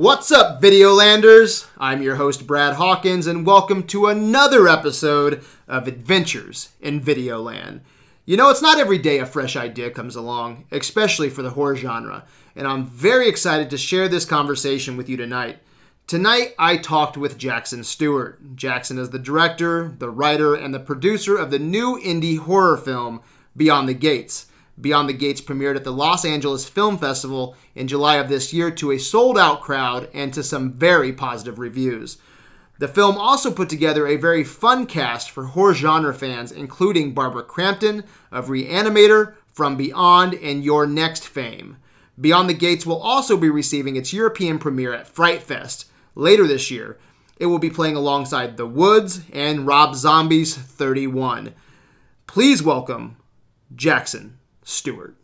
What's up, Videolanders? I'm your host, Brad Hawkins, and welcome to another episode of Adventures in Videoland. You know, it's not every day a fresh idea comes along, especially for the horror genre, and I'm very excited to share this conversation with you tonight. Tonight, I talked with Jackson Stewart. Jackson is the director, the writer, and the producer of the new indie horror film, Beyond the Gates. Beyond the Gates premiered at the Los Angeles Film Festival in July of this year to a sold out crowd and to some very positive reviews. The film also put together a very fun cast for horror genre fans, including Barbara Crampton of Reanimator, From Beyond, and You're Next fame. Beyond the Gates will also be receiving its European premiere at Fright Fest later this year. It will be playing alongside The Woods and Rob Zombie's 31. Please welcome Jackson Stewart.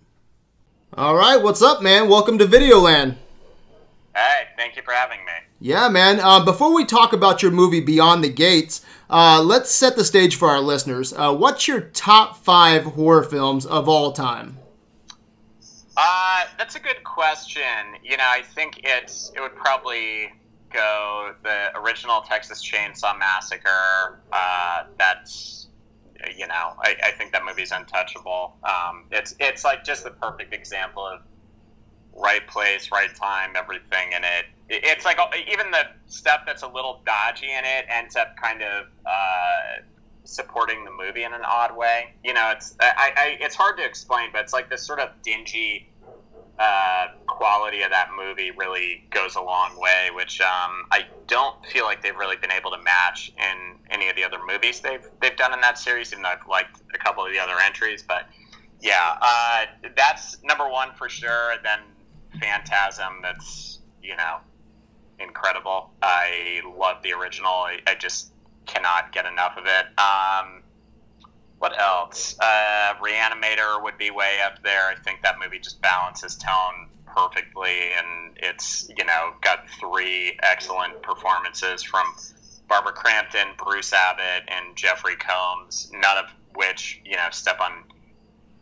All right, what's up, man? Welcome to Videoland. Hey, thank you for having me. Yeah, man. Uh, before we talk about your movie Beyond the Gates, uh, let's set the stage for our listeners. Uh, what's your top five horror films of all time? Uh, that's a good question. You know, I think it's it would probably go the original Texas Chainsaw Massacre. Uh, that's you know, I, I think that movie's untouchable. Um, it's it's like just the perfect example of right place, right time, everything in it. It's like even the stuff that's a little dodgy in it ends up kind of uh, supporting the movie in an odd way. You know, it's I, I it's hard to explain, but it's like this sort of dingy uh, quality of that movie really goes a long way, which um, I don't feel like they've really been able to match in any of the other movies they've they've done in that series. Even though I've liked a couple of the other entries, but yeah, uh, that's number one for sure. Then Phantasm, that's you know incredible. I love the original. I, I just cannot get enough of it. Um, what else? Uh, Reanimator would be way up there. I think that movie just balances tone perfectly, and it's you know got three excellent performances from Barbara Crampton, Bruce Abbott, and Jeffrey Combs. None of which you know step on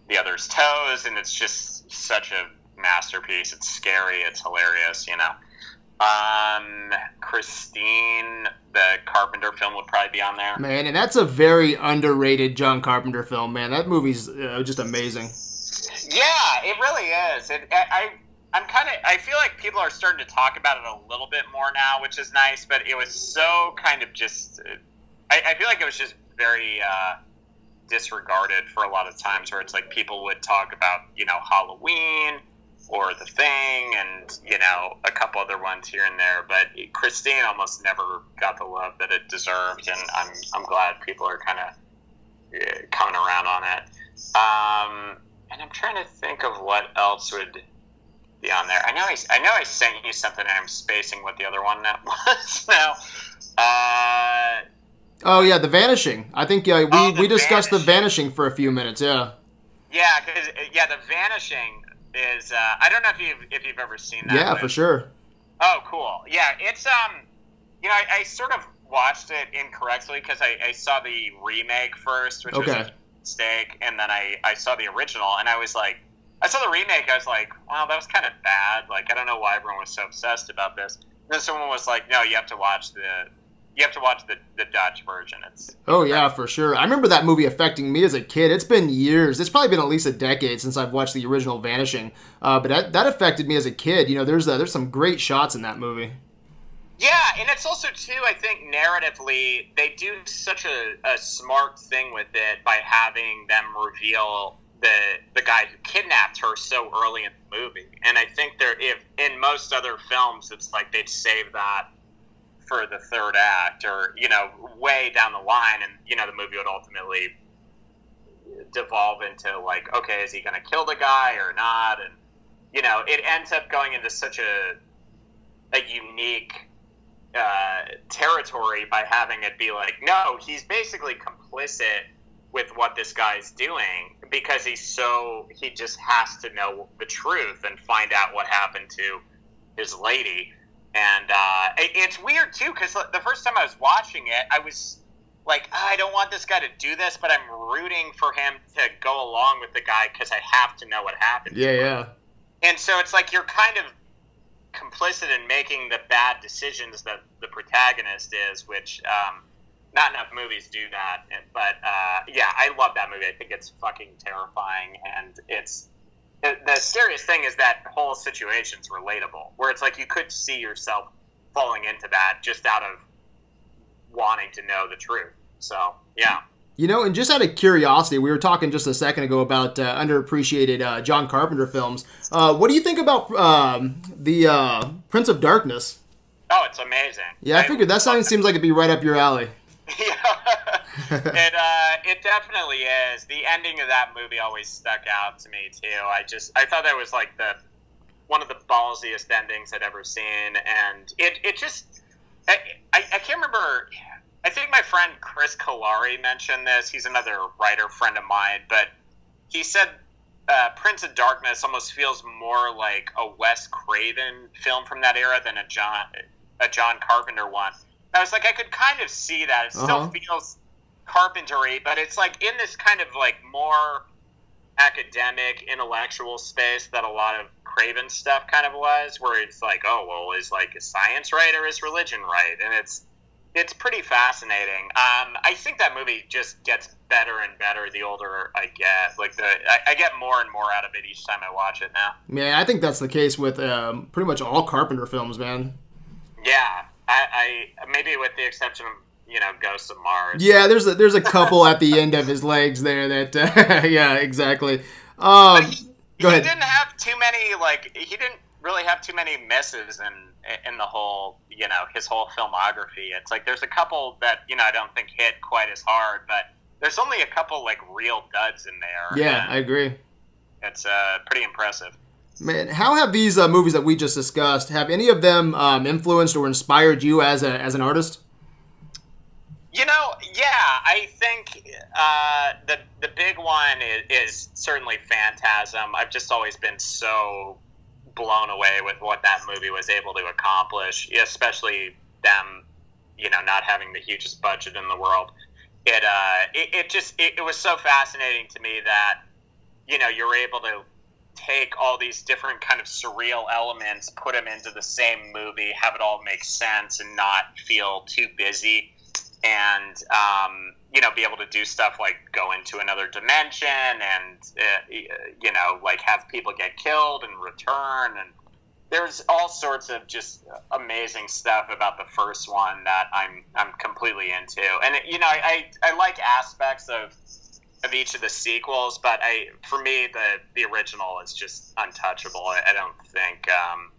the other's toes, and it's just such a masterpiece. It's scary. It's hilarious. You know. Um, Christine, the Carpenter film would probably be on there. Man, and that's a very underrated John Carpenter film, man. That movie's uh, just amazing. Yeah, it really is. It, I, I'm kind of. I feel like people are starting to talk about it a little bit more now, which is nice. But it was so kind of just. I, I feel like it was just very uh, disregarded for a lot of times, where it's like people would talk about you know Halloween or The Thing, and you know a couple other ones here and there. But Christine almost never got the love that it deserved, and I'm I'm glad people are kind of uh, coming around on it. Um, and I'm trying to think of what else would be on there. I know I, I know I sent you something, and I'm spacing what the other one that was now. Uh, oh yeah, The Vanishing. I think yeah, we, oh, we discussed Vanishing. The Vanishing for a few minutes. Yeah. Yeah, because yeah, The Vanishing is uh, I don't know if you've if you've ever seen that. Yeah, for sure. Oh, cool. Yeah, it's um, you know, I, I sort of watched it incorrectly because I, I saw the remake first, which okay. was a mistake, and then I I saw the original, and I was like, I saw the remake, I was like, wow, that was kind of bad. Like, I don't know why everyone was so obsessed about this. And then someone was like, no, you have to watch the you have to watch the, the Dutch version. It's oh yeah, for sure. I remember that movie affecting me as a kid. It's been years. It's probably been at least a decade since I've watched the original Vanishing. Uh, but that, that affected me as a kid. You know, there's uh, there's some great shots in that movie. Yeah, and it's also too. I think narratively, they do such a, a smart thing with it by having them reveal the the guy who kidnapped her so early in the movie. And I think there, if in most other films, it's like they'd save that for the third act or you know way down the line and you know the movie would ultimately devolve into like okay is he going to kill the guy or not? And you know it ends up going into such a a unique uh, territory by having it be like no he's basically complicit with what this guy's doing because he's so he just has to know the truth and find out what happened to his lady and uh, it, it's weird too because the first time I was watching it, I was like, I don't want this guy to do this, but I'm rooting for him to go along with the guy because I have to know what happened. Yeah, yeah. And so it's like you're kind of complicit in making the bad decisions that the protagonist is, which um, not enough movies do that. But uh, yeah, I love that movie. I think it's fucking terrifying, and it's the, the scariest thing is that whole situation's relatable, where it's like you could see yourself falling into that just out of wanting to know the truth. So yeah. You know, and just out of curiosity, we were talking just a second ago about uh, underappreciated uh, John Carpenter films. Uh, what do you think about um, the uh, Prince of Darkness? Oh, it's amazing. Yeah, I, I figured that sounds seems like it'd be right up your alley. Yeah, it uh, it definitely is. The ending of that movie always stuck out to me too. I just I thought that was like the one of the ballsiest endings I'd ever seen, and it it just I, I, I can't remember I think my friend Chris Kalari mentioned this. He's another writer friend of mine, but he said uh, Prince of Darkness almost feels more like a Wes Craven film from that era than a John a John Carpenter one. I was like, I could kind of see that. It still uh-huh. feels carpentry, but it's like in this kind of like more academic, intellectual space that a lot of Craven stuff kind of was, where it's like, oh well, is like is science right or is religion right? And it's it's pretty fascinating. Um, I think that movie just gets better and better the older I get. Like the, I, I, get more and more out of it each time I watch it now. Yeah, I think that's the case with um, pretty much all Carpenter films, man. Yeah, I, I maybe with the exception of you know Ghosts of Mars. Yeah, there's a, there's a couple at the end of his legs there that uh, yeah exactly. Um, he, go he didn't have too many like he didn't really have too many misses in in the whole you know his whole filmography. It's like there's a couple that you know I don't think hit quite as hard, but there's only a couple like real duds in there. Yeah, I agree. It's uh, pretty impressive. Man, how have these uh, movies that we just discussed have any of them um, influenced or inspired you as a as an artist? You know, yeah, I think uh, the the big one is, is certainly Phantasm. I've just always been so blown away with what that movie was able to accomplish, especially them, you know, not having the hugest budget in the world. It uh, it, it just it, it was so fascinating to me that you know you're able to take all these different kind of surreal elements, put them into the same movie, have it all make sense, and not feel too busy, and um, you know, be able to do stuff like go into another dimension and, uh, you know, like have people get killed and return. And there's all sorts of just amazing stuff about the first one that I'm, I'm completely into. And, you know, I, I, I like aspects of, of each of the sequels, but I, for me, the, the original is just untouchable. I, I don't think, um,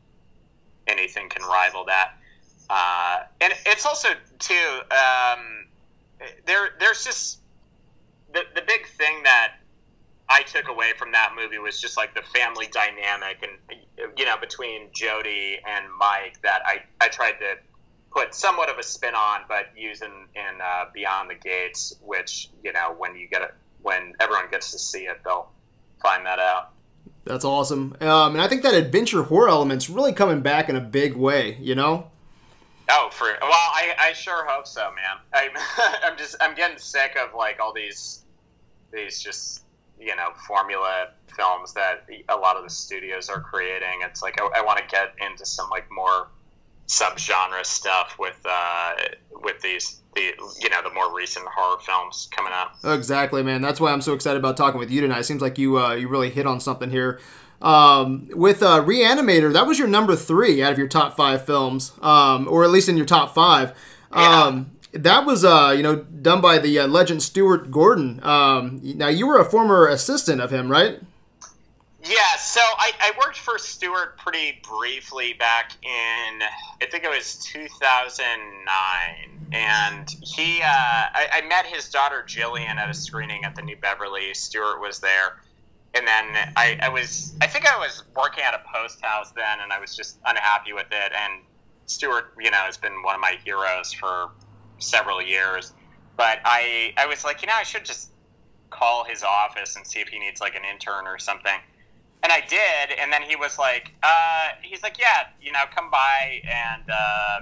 anything can rival that. Uh, and it's also too, um, there there's just the the big thing that I took away from that movie was just like the family dynamic and you know between Jody and Mike that I I tried to put somewhat of a spin on, but using in uh, Beyond the Gates, which you know when you get it when everyone gets to see it, they'll find that out. That's awesome, um, and I think that adventure horror element's really coming back in a big way. You know. Oh, for well, I, I sure hope so, man. I'm I'm just I'm getting sick of like all these these just you know formula films that a lot of the studios are creating. It's like I, I want to get into some like more subgenre stuff with uh, with these the you know the more recent horror films coming up. Exactly, man. That's why I'm so excited about talking with you tonight. It seems like you uh, you really hit on something here. Um, with uh, Reanimator, that was your number three out of your top five films, um, or at least in your top five. Um. That was, uh, you know, done by the uh, legend Stuart Gordon. Um, now, you were a former assistant of him, right? Yeah, so I, I worked for Stuart pretty briefly back in, I think it was 2009. And he, uh, I, I met his daughter Jillian at a screening at the New Beverly. Stuart was there and then I, I was I think I was working at a post house then, and I was just unhappy with it. And Stuart, you know, has been one of my heroes for several years. But I I was like, you know, I should just call his office and see if he needs like an intern or something. And I did, and then he was like, uh, he's like, yeah, you know, come by and uh,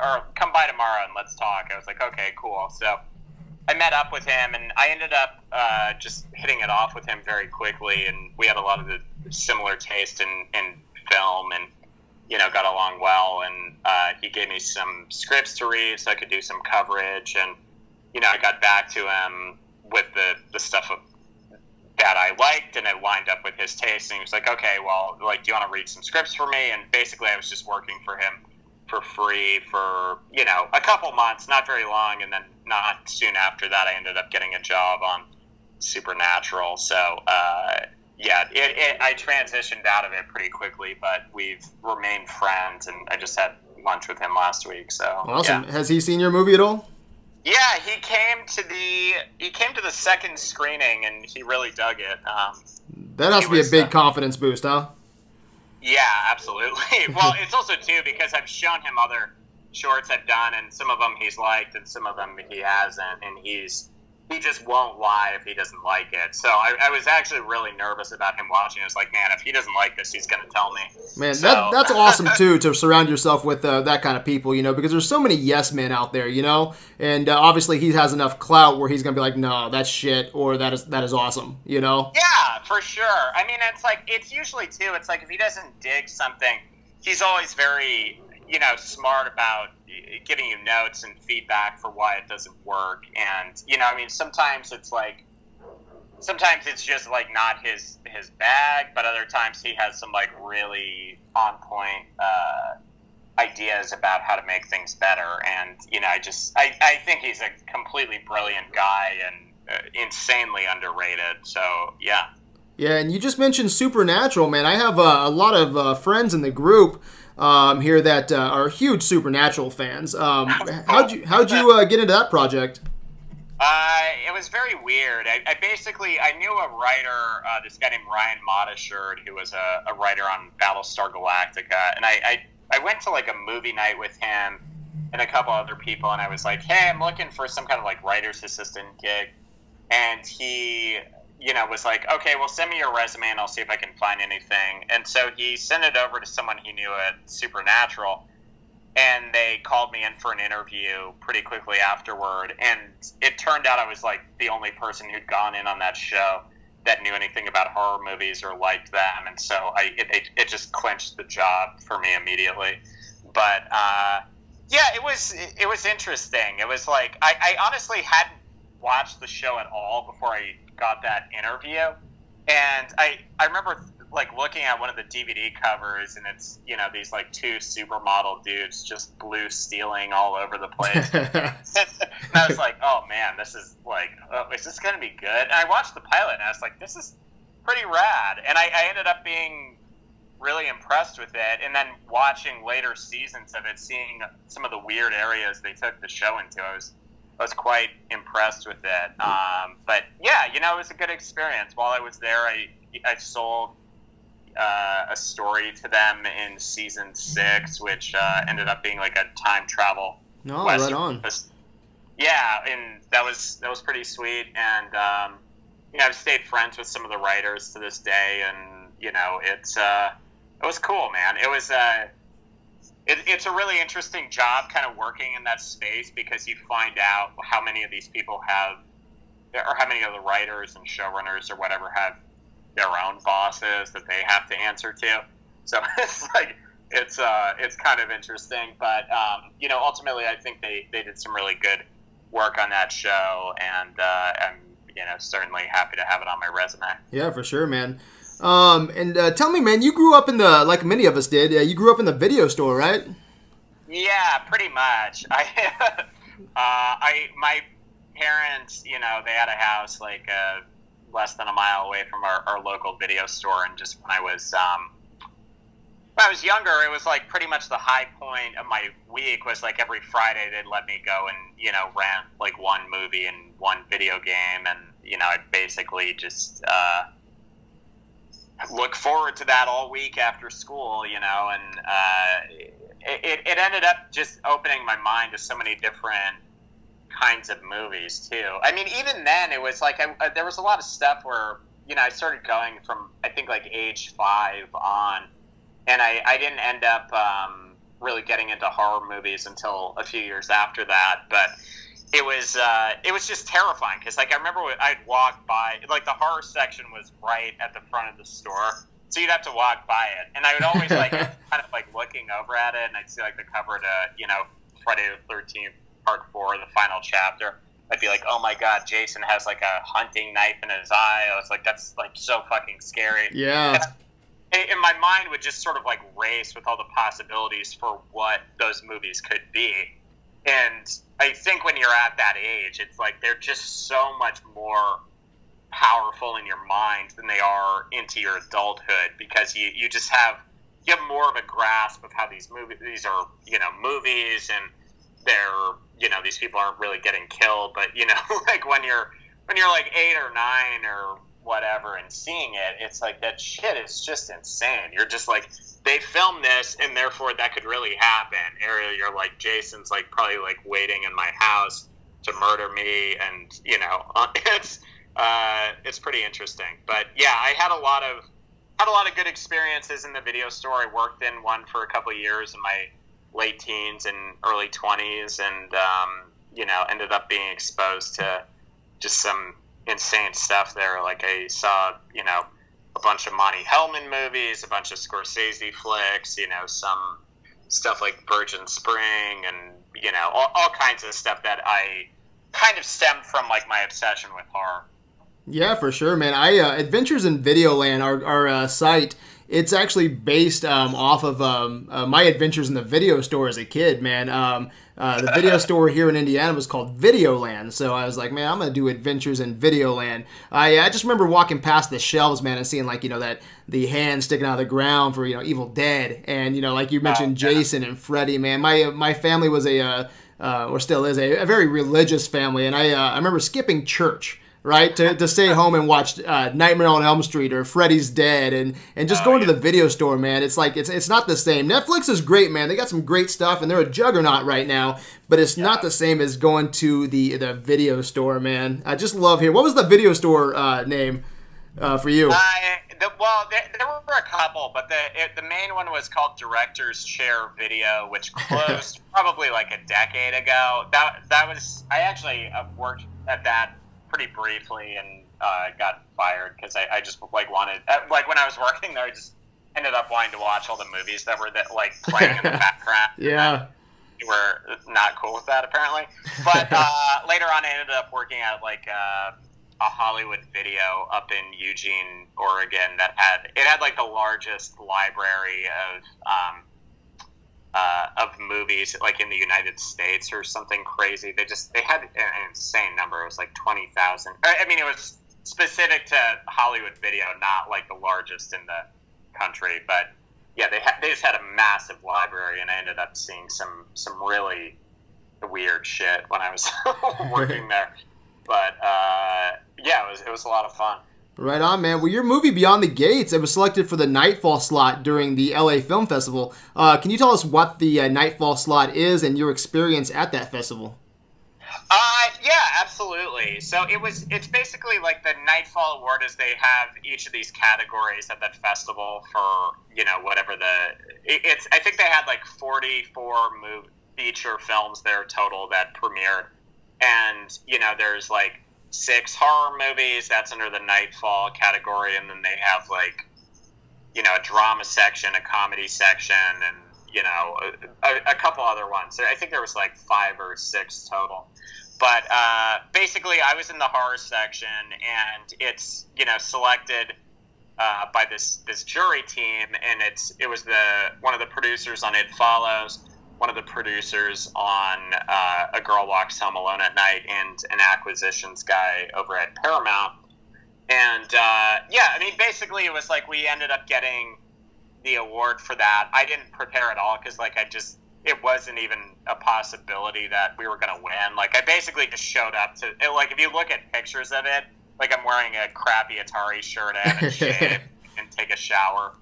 or come by tomorrow and let's talk. I was like, okay, cool. So I met up with him, and I ended up uh, just hitting it off with him very quickly, and we had a lot of the similar taste in, in film, and you know, got along well, and uh, he gave me some scripts to read so I could do some coverage, and you know, I got back to him with the the stuff of, that I liked, and it lined up with his taste, and he was like, okay, well, like, do you want to read some scripts for me? And basically, I was just working for him for free for you know a couple months, not very long, and then not soon after that, I ended up getting a job on Supernatural. So uh, yeah, it, it, I transitioned out of it pretty quickly, but we've remained friends, and I just had lunch with him last week. So awesome. Yeah. Has he seen your movie at all? Yeah, he came to the he came to the second screening, and he really dug it. Um, that has to be a big uh, confidence boost, huh? Yeah, absolutely. well, it's also too because I've shown him other shorts I've done, and some of them he's liked, and some of them he hasn't, and he's he just won't lie if he doesn't like it. So I, I was actually really nervous about him watching. I was like, man, if he doesn't like this, he's gonna tell me. Man, So- that, that's awesome too to surround yourself with uh, that kind of people, you know, because there's so many yes men out there, you know, and uh, obviously he has enough clout where he's gonna be like, no, that's shit, or that is that is awesome, you know. Yeah, for sure. I mean, it's like it's usually too. It's like if he doesn't dig something, he's always very you know smart about giving you notes and feedback for why it doesn't work. And you know, I mean, sometimes it's like sometimes it's just like not his his bag, but other times he has some like really on point. Uh, ideas about how to make things better and you know i just i, I think he's a completely brilliant guy and uh, insanely underrated so yeah Yeah, and you just mentioned Supernatural, man. I have uh, a lot of uh, friends in the group um, here that uh, are huge Supernatural fans. Um, how'd you how'd you uh, get into that project? Uh, it was very weird. I, I basically I knew a writer, uh, this guy named Ryan Mottesheard, who was a, a writer on Battlestar Galactica, and I, I I went to like a movie night with him and a couple other people, and I was like, hey, I'm looking for some kind of like writer's assistant gig, and he you know was like, okay, well send me your resume and I'll see if I can find anything, and so he sent it over to someone he knew at Supernatural and they called me in for an interview pretty quickly afterward. And it turned out i was like the only person who'd gone in on that show that knew anything about horror movies or liked them. And so i it, it, it just clinched the job for me immediately. But uh, yeah it was it was interesting. It was like I, I honestly hadn't watched the show at all before i got that interview and i i remember like looking at one of the DVD covers, and it's you know these like two supermodel dudes just blue stealing all over the place. and I was like, oh man, this is like, oh, is this gonna be good? And I watched the pilot, and I was like, this is pretty rad. And I, I ended up being really impressed with it. And then watching later seasons of it, seeing some of the weird areas they took the show into, I was I was quite impressed with it. Um, but yeah, you know, it was a good experience. While I was there, I I sold uh, a story to them in season six, which uh, ended up being like a time travel. No, right on. Yeah, and that was that was pretty sweet. And um, you know, I've stayed friends with some of the writers to this day, and you know, it's uh, it was cool, man. It was uh, it, it's a really interesting job, kind of working in that space because you find out how many of these people have, or how many of the writers and showrunners or whatever have their own bosses that they have to answer to. So it's like it's uh, it's kind of interesting, but um, you know, ultimately, I think they, they did some really good work on that show, and uh, I'm you know certainly happy to have it on my resume. Yeah, for sure, man. Um, and uh, tell me, man, you grew up in the like many of us did. Uh, you grew up in the video store, right? Yeah, pretty much. I uh, I my parents, you know, they had a house like uh, less than a mile away from our, our local video store, and just when I was um, when I was younger, it was like pretty much the high point of my week was like every Friday they'd let me go and you know rent like one movie and one video game, and you know I'd basically just uh, look forward to that all week after school, you know, and uh, it, it ended up just opening my mind to so many different kinds of movies too. I mean, even then, it was like I, uh, there was a lot of stuff where you know I started going from I think like age five on, and I, I didn't end up um, really getting into horror movies until a few years after that. But it was uh, it was just terrifying because like I remember when I'd walk by like the horror section was right at the front of the store. so you'd have to walk by it, and I would always like kind of like looking over at it, and I'd see like the cover to you know Friday the Thirteenth Part Four, the final chapter. I'd be like, oh my god, Jason has like a hunting knife in his eye. I was like, that's like so fucking scary. Yeah. And, and my mind would just sort of like race with all the possibilities for what those movies could be. And I think when you're at that age, it's like they're just so much more powerful in your mind than they are into your adulthood because you, you just have you have more of a grasp of how these movies these are you know movies and they're you know these people aren't really getting killed but you know like when you're when you're like eight or nine or whatever and seeing it it's like that shit is just insane you're just like they filmed this and therefore that could really happen area you're like jason's like probably like waiting in my house to murder me and you know it's uh, it's pretty interesting. But yeah, I had a lot of had a lot of good experiences in the video store. I worked in one for a couple years in my late teens and early twenties, and um, you know ended up being exposed to just some insane stuff there. Like I saw, you know, a bunch of Monte Hellman movies, a bunch of Scorsese flicks, you know, some stuff like Virgin Spring, and you know, all, all kinds of stuff that I kind of stemmed from like my obsession with horror. Yeah, for sure, man. I uh, Adventures in Videoland, our our uh, site. It's actually based um, off of um, uh, my adventures in the video store as a kid, man. Um, uh, the video store here in Indiana was called Videoland, so I was like, man, I'm gonna do Adventures in Videoland. I I just remember walking past the shelves, man, and seeing like you know that the hand sticking out of the ground for you know Evil Dead, and you know like you mentioned oh, Jason and Freddy, man. My my family was a uh, uh, or still is a, a, very religious family, and I I remember skipping church right? To, to stay home and watch uh, Nightmare on Elm Street or Freddy's Dead and, and just oh, going yeah. to the video store, man. It's like, it's, it's not the same. Netflix is great, man. They got some great stuff and they're a juggernaut right now, but it's yeah. not the same as going to the, the video store, man. I just love here. What was the video store uh, name uh, for you? Uh, the, well, there, there, were a couple, but the it, the main one was called Director's Chair Video, which closed probably like a decade ago. That that was I actually uh, worked at that pretty briefly and uh, got fired because I, I, just like wanted uh, like when I was working there, I just ended up wanting to watch all the movies that were that like playing in the background. yeah. We were not cool with that apparently, but uh, later on, I ended up working at like uh, a Hollywood Video up in Eugene, Oregon. That had it had like the largest library of um, uh, of movies like in the United States or something crazy. They just they had an insane number. It was like twenty thousand. I mean, it was specific to Hollywood Video, not like the largest in the country. But yeah, they had they just had a massive library, and I ended up seeing some some really weird shit when I was working there. But uh, yeah, it was it was a lot of fun. Right on, man. Well, your movie Beyond the Gates, it was selected for the Nightfall slot during the LA Film Festival. Uh, can you tell us what the uh, Nightfall slot is and your experience at that festival? Uh, yeah, absolutely. So it was. It's basically like the Nightfall Award, as they have each of these categories at that festival for you know whatever the. It's. I think they had like forty-four move feature films there total that premiered, and you know there's like six horror movies. That's under the Nightfall category, and then they have like, you know, a drama section, a comedy section, and you know, a, a couple other ones. I think there was like five or six total. But uh, basically, I was in the horror section, and it's you know selected uh, by this this jury team, and it's it was the one of the producers on It Follows one of the producers on uh, A Girl Walks Home Alone at Night and an acquisitions guy over at Paramount. And uh, yeah, I mean, basically, it was like we ended up getting the award for that. I didn't prepare at all because, like, I just it wasn't even a possibility that we were going to win. Like, I basically just showed up to it, like if you look at pictures of it, like I'm wearing a crappy Atari shirt, I haven't and take a shower,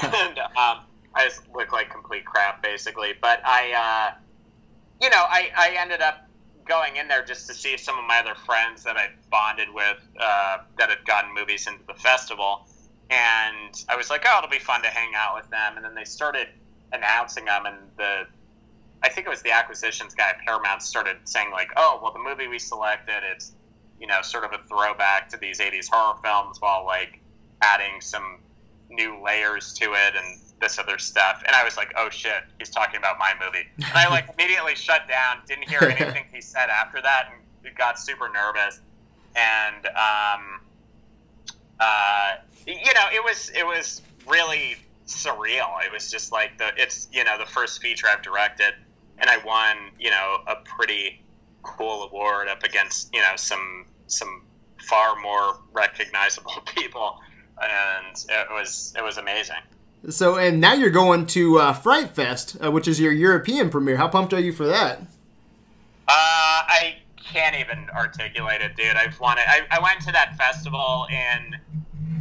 and um, I just look like complete crap, basically. But I, uh, you know, I, I ended up going in there just to see some of my other friends that I bonded with uh, that had gotten movies into the festival. And I was like, oh, it'll be fun to hang out with them. And then they started announcing them, and the I think it was the acquisitions guy at Paramount started saying like, oh, well, the movie we selected, it's you know sort of a throwback to these '80s horror films, while like adding some new layers to it and this other stuff. And I was like, oh shit, he's talking about my movie. And I like immediately shut down, didn't hear anything he said after that, and got super nervous. And um, uh, you know, it was it was really surreal. It was just like the it's you know the first feature I've directed, and I won you know a pretty cool award up against you know some some far more recognizable people, and it was it was amazing. So, and now you're going to uh, Fright Fest, uh, which is your European premiere. How pumped are you for that? Uh, I can't even articulate it, dude. I've wanted. I, I went to that festival in,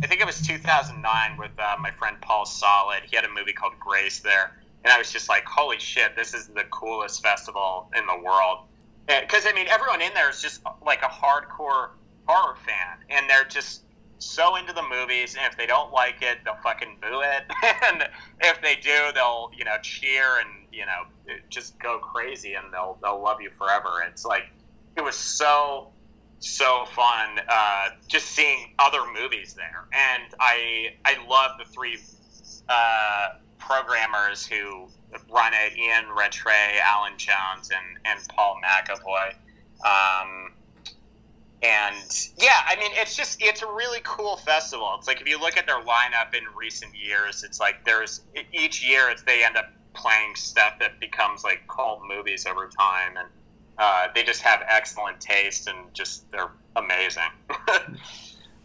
I think it was 2009 with uh, my friend Paul Solet. He had a movie called Grace there, and I was just like, holy shit, this is the coolest festival in the world. Because I mean, everyone in there is just like a hardcore horror fan, and they're just so into the movies, and if they don't like it, they'll fucking boo it, and if they do, they'll you know cheer and you know just go crazy, and they'll they'll love you forever. It's like it was so so fun uh, just seeing other movies there, and I I love the three uh, programmers who run it: Ian Rattray, Alan Jones, and and Paul McEvoy. Um, and yeah, I mean, it's just it's a really cool festival. It's like if you look at their lineup in recent years, it's like there's each year it's they end up playing stuff that becomes like cult movies over time, and uh, they just have excellent taste and just they're amazing.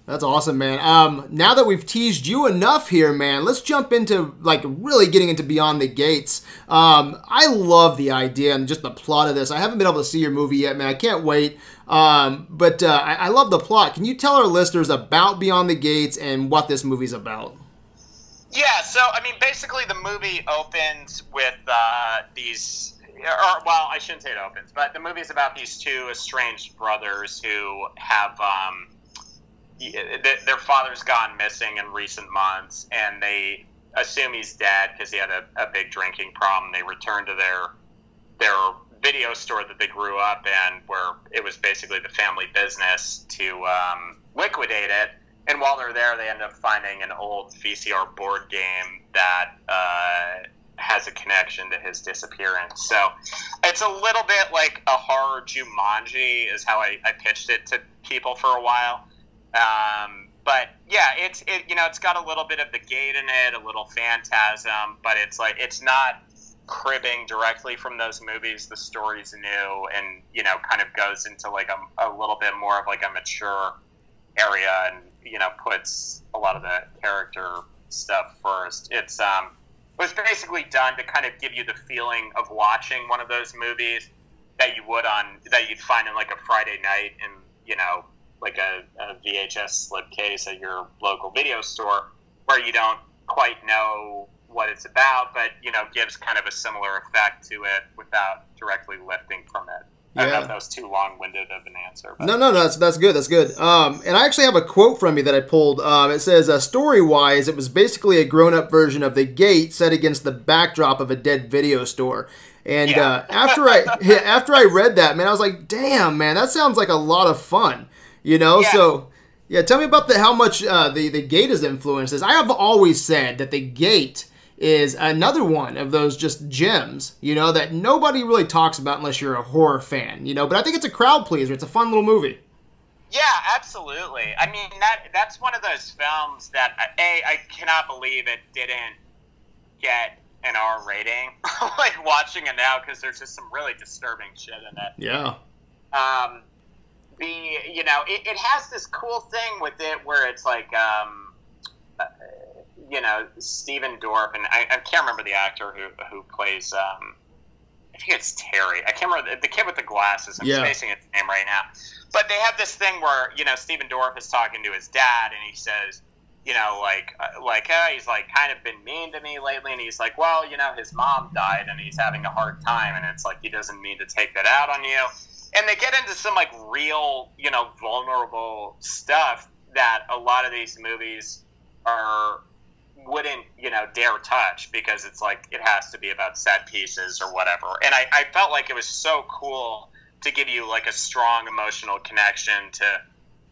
That's awesome, man. Um, now that we've teased you enough here, man, let's jump into like really getting into Beyond the Gates. Um, I love the idea and just the plot of this. I haven't been able to see your movie yet, man. I can't wait. Um, but uh, I, I love the plot. Can you tell our listeners about Beyond the Gates and what this movie's about? Yeah, so I mean, basically, the movie opens with uh, these or well, I shouldn't say it opens, but the movie is about these two estranged brothers who have um, their father's gone missing in recent months, and they assume he's dead because he had a, a big drinking problem. They return to their their video store that they grew up in, where it was basically the family business to um, liquidate it. And while they're there, they end up finding an old VCR board game that uh, has a connection to his disappearance. So it's a little bit like a horror Jumanji, is how I, I pitched it to people for a while. Um, but yeah, it's it you know it's got a little bit of the gate in it, a little phantasm, but it's like it's not cribbing directly from those movies. The story's new and you know kind of goes into like a, a little bit more of like a mature area and you know puts a lot of the character stuff first. It's um it was basically done to kind of give you the feeling of watching one of those movies that you would on that you'd find in like a Friday night and you know like a, a VHS slipcase at your local video store where you don't quite know what it's about, but you know gives kind of a similar effect to it without directly lifting from it. Yeah. I don't know if that was too long-winded of an answer. But. No, no, no, that's that's good. That's good. Um, and I actually have a quote from you that I pulled. Um, it says, uh, "Story-wise, it was basically a grown-up version of The Gate set against the backdrop of a dead video store." And yeah. uh, after I after I read that, man, I was like, "Damn, man, that sounds like a lot of fun." You know, yeah. so yeah, tell me about the how much uh, the the gate has influenced this. I have always said that the gate is another one of those just gems, you know, that nobody really talks about unless you're a horror fan, you know. But I think it's a crowd pleaser. It's a fun little movie. Yeah, absolutely. I mean that that's one of those films that a I cannot believe it didn't get an R rating. like watching it now because there's just some really disturbing shit in it. Yeah. Um, the you know it, it has this cool thing with it where it's like um, you know Stephen Dorff and I, I, can't remember the actor who who plays um, I think it's Terry. I can't remember the, the kid with the glasses. I'm yeah. spacing his name right now. But they have this thing where you know Stephen Dorff is talking to his dad and he says you know, like, uh, like, uh, he's like kind of been mean to me lately, and he's like, well, you know, his mom died, and he's having a hard time, and it's like he doesn't mean to take that out on you. And they get into some like real, you know, vulnerable stuff that a lot of these movies are wouldn't you know dare touch because it's like it has to be about set pieces or whatever and I, I felt like it was so cool to give you like a strong emotional connection to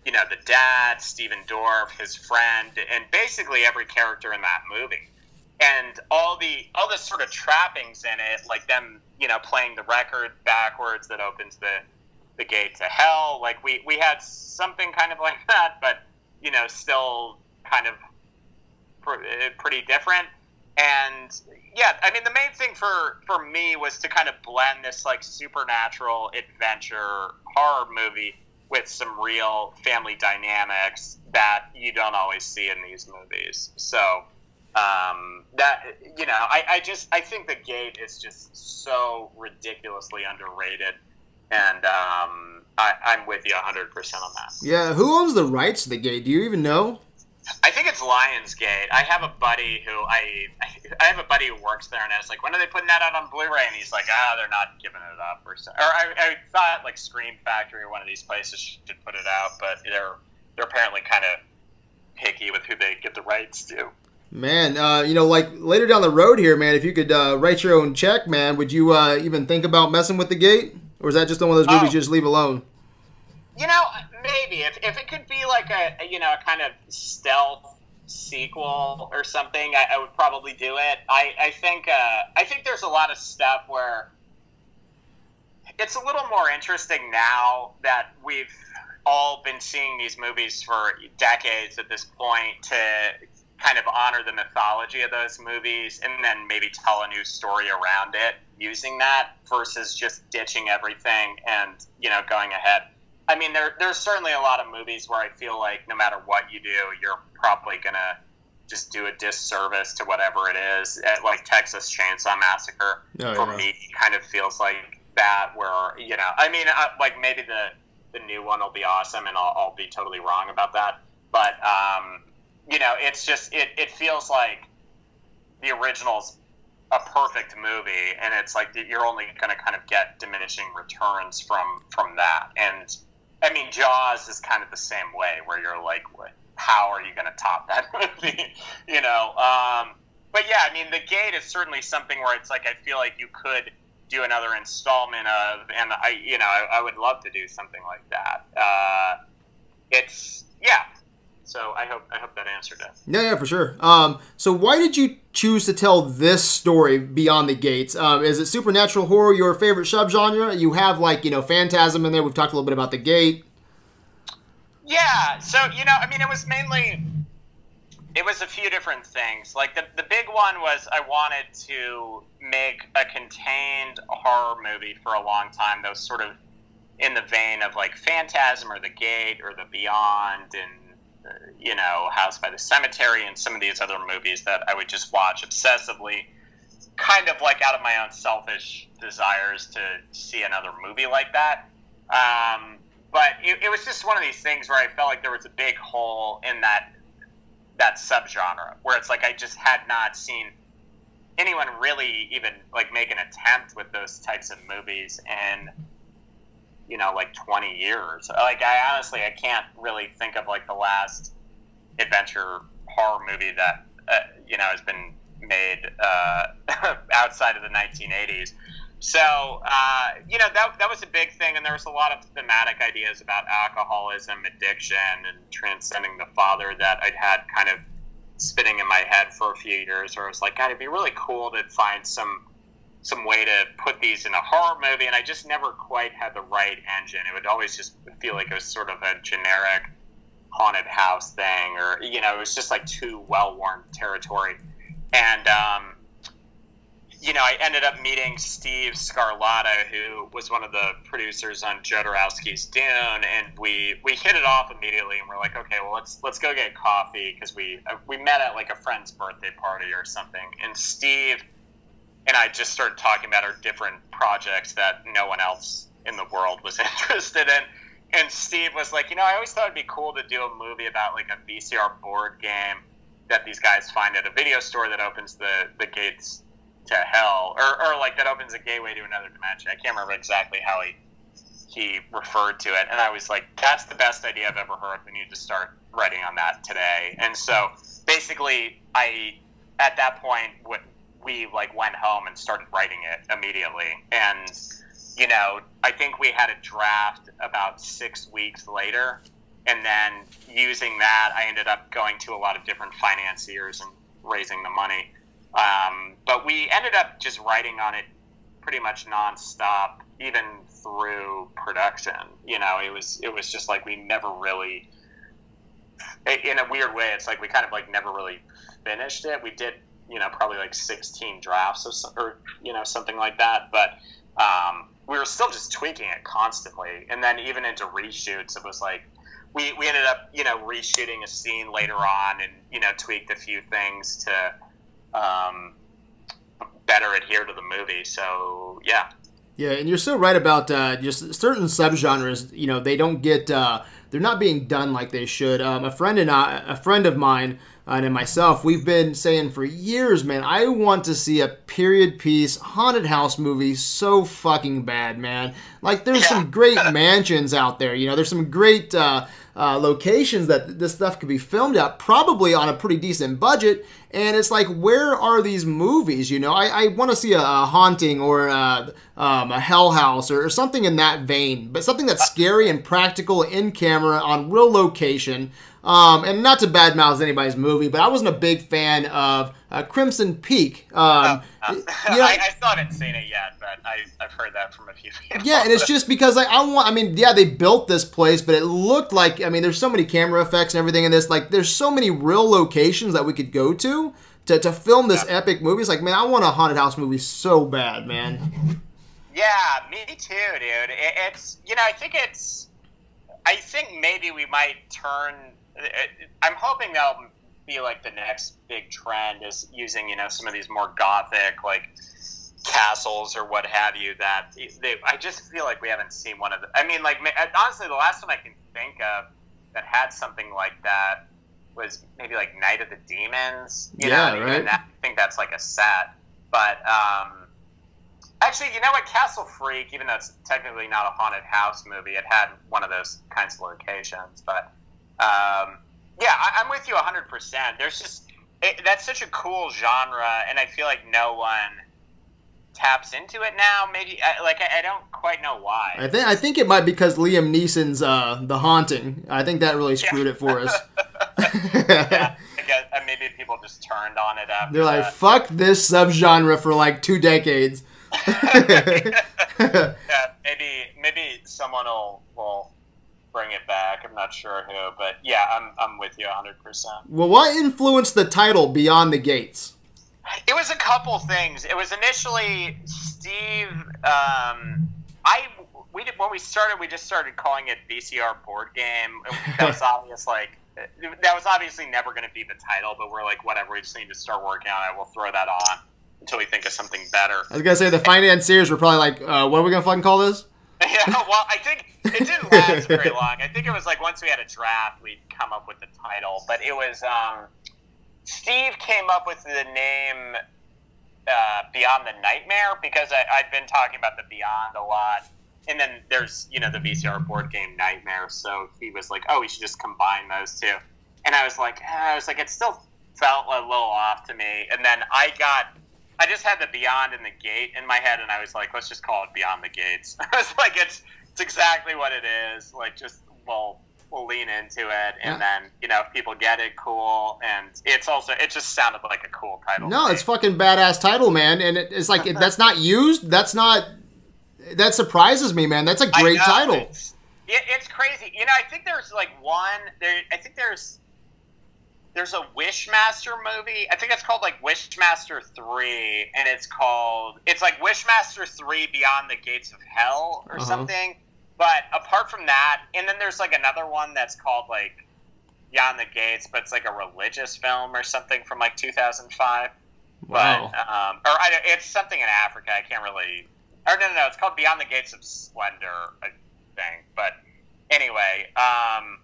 you know, the dad, Stephen Dorff, his friend, and basically every character in that movie. And all the all the sort of trappings in it, like them, you know, playing the record backwards that opens the the gate to hell. Like we we had something kind of like that, but you know, still kind of pr- pretty different. And yeah, I mean, the main thing for for me was to kind of blend this like supernatural adventure horror movie with some real family dynamics that you don't always see in these movies. So um, that you know, I, I just I think the Gate is just so ridiculously underrated, and um, I, I'm with you 100 percent on that. Yeah, who owns the rights to the Gate? Do you even know? I think it's Lionsgate. I have a buddy who I I have a buddy who works there, and I was like, when are they putting that out on Blu-ray? And he's like, ah, they're not giving it up, or so. Or I, I thought like Scream Factory or one of these places should put it out, but they're they're apparently kind of picky with who they get the rights to. Man, uh, you know, like later down the road here, man, if you could uh, write your own check, man, would you uh, even think about messing with the gate, or is that just one of those movies oh. you just leave alone? You know, maybe if, if it could be like a, you know a kind of stealth sequel or something, I, I would probably do it. I I think uh, I think there's a lot of stuff where it's a little more interesting now that we've all been seeing these movies for decades at this point to kind of honor the mythology of those movies and then maybe tell a new story around it using that versus just ditching everything and you know going ahead I mean, there, there's certainly a lot of movies where I feel like no matter what you do, you're probably gonna just do a disservice to whatever it is. At, like Texas Chainsaw Massacre, oh, for yeah. me, kind of feels like that. Where you know, I mean, uh, like maybe the the new one will be awesome, and I'll, I'll be totally wrong about that. But um, you know, it's just it, it feels like the original's a perfect movie, and it's like you're only going to kind of get diminishing returns from from that, and I mean, Jaws is kind of the same way, where you're like, how are you going to top that movie? you know. Um, but yeah, I mean, The Gate is certainly something where it's like I feel like you could do another installment of, and I, you know, I, I would love to do something like that. Uh, it's yeah, so I hope I hope that answered it. Yeah, yeah, for sure. Um, so why did you choose to tell this story beyond the gates? Um, is it supernatural horror your favorite subgenre? You have like you know phantasm in there. We've talked a little bit about the gate. Yeah. So you know, I mean, it was mainly it was a few different things. Like the the big one was I wanted to make a contained horror movie for a long time that was sort of in the vein of like Phantasm or The Gate or The Beyond and you know, House by the Cemetery and some of these other movies that I would just watch obsessively, kind of like out of my own selfish desires to see another movie like that. Um, but it, it was just one of these things where I felt like there was a big hole in that that subgenre where it's like I just had not seen anyone really even like make an attempt with those types of movies and you know like 20 years. Like i honestly i can't really think of like the last adventure horror movie that uh, you know has been made uh, outside of the 1980s so uh, you know that, that was a big thing and there was a lot of thematic ideas about alcoholism addiction and transcending the father that i'd had kind of spinning in my head for a few years where i was like god it'd be really cool to find some some way to put these in a horror movie, and I just never quite had the right engine. It would always just feel like it was sort of a generic haunted house thing, or you know, it was just like too well-worn territory. And um, you know, I ended up meeting Steve Scarlata, who was one of the producers on Jodorowsky's Dune, and we we hit it off immediately, and we're like, okay, well let's let's go get coffee because we uh, we met at like a friend's birthday party or something, and Steve and I just started talking about our different projects that no one else in the world was interested in. And Steve was like, you know, I always thought it'd be cool to do a movie about like a VCR board game that these guys find at a video store that opens the, the gates to hell, or, or like that opens a gateway to another dimension. I can't remember exactly how he he referred to it, and I was like, that's the best idea I've ever heard. We need to start writing on that today. And so basically, I at that point what we like went home and started writing it immediately. And you know, I think we had a draft about six weeks later, and then using that, I ended up going to a lot of different financiers and raising the money. Um, but we ended up just writing on it pretty much nonstop, even through production. You know, it was it was just like we never really, in a weird way, it's like we kind of like never really finished it. We did, you know, probably like sixteen drafts or, or you know something like that, but. Um, we were still just tweaking it constantly, and then even into reshoots, it was like we, we ended up you know reshooting a scene later on, and you know tweaked a few things to um, better adhere to the movie. So yeah. Yeah, and you're so right about uh, just certain subgenres. You know, they don't get uh, they're not being done like they should. Um, a friend and I, a friend of mine uh, in myself, we've been saying for years, man, I want to see a period piece haunted house movie so fucking bad, man. Like, there's yeah. some great mansions out there. You know, there's some great uh, uh, locations that this stuff could be filmed at, probably on a pretty decent budget. And it's like, where are these movies? You know, I, I want to see a, a, haunting or a, um, a hell house or, or, something in that vein, but something that's scary and practical in camera on real location. Um, and not to badmouth anybody's movie, but I wasn't a big fan of uh, Crimson Peak. Um, uh, uh, you know, I, I, still haven't seen it yet, but I, have heard that from a few people. Yeah, and it's just because like I want. I mean, yeah, they built this place, but it looked like. I mean, there's so many camera effects and everything in this. Like, there's so many real locations that we could go to to, to film this yeah. epic movie. It's like, man, I want a haunted house movie so bad, man. Yeah, me too, dude. It, it's you know, I think it's. I think maybe we might turn I'm hoping that'll be like the next big trend is using you know some of these more gothic like castles or what have you that they, I just feel like we haven't seen one of the I mean like honestly the last one I can think of that had something like that was maybe like Night of the Demons you yeah, know right? that, I think that's like a set but um Actually, you know what? Castle Freak, even though it's technically not a haunted house movie, it had one of those kinds of locations. But um, yeah, I, am with you 100%. There's just, it, that's such a cool genre, and I feel like no one taps into it now. Maybe, I, like, I, I, don't quite know why. I think, I think it might be because Liam Neeson's uh, The Haunting. I think that really screwed yeah. it for us. yeah, guess, uh, maybe people just turned on it after They're like, that. fuck this subgenre for like two decades. yeah, maybe maybe someone will will bring it back. I'm not sure who, but yeah, I'm, I'm with you 100%. Well, what influenced the title Beyond the Gates? It was a couple things. It was initially Steve. Um, I we did, when we started, we just started calling it VCR board game. That was obvious, like that was obviously never going to be the title, but we're like, whatever. We just need to start working on it. We'll throw that on until we think of something better. I was gonna say the financiers were probably like, uh, "What are we gonna fucking call this?" Yeah, well, I think it didn't last very long. I think it was like once we had a draft, we'd come up with the title. But it was um, Steve came up with the name uh, Beyond the Nightmare because I, I'd been talking about the Beyond a lot. And then there's, you know, the VCR board game Nightmare. So he was like, oh, we should just combine those two. And I was like, eh, I was like, it still felt a little off to me. And then I got I just had the Beyond and the Gate in my head, and I was like, let's just call it Beyond the Gates. I was like, it's it's exactly what it is. Like, just we'll we'll lean into it, and yeah. then you know, if people get it, cool. And it's also it just sounded like a cool title. No, it's fucking badass title, man. And it, it's like that's not used. That's not. That surprises me, man. That's a great title. It's, it, it's crazy. You know, I think there's like one. There, I think there's there's a Wishmaster movie. I think it's called like Wishmaster Three, and it's called it's like Wishmaster Three Beyond the Gates of Hell or uh-huh. something. But apart from that, and then there's like another one that's called like Beyond the Gates, but it's like a religious film or something from like 2005. Wow. But um, or I, it's something in Africa. I can't really. Or no, no, no. It's called Beyond the Gates of Splendor, I think. But anyway, um,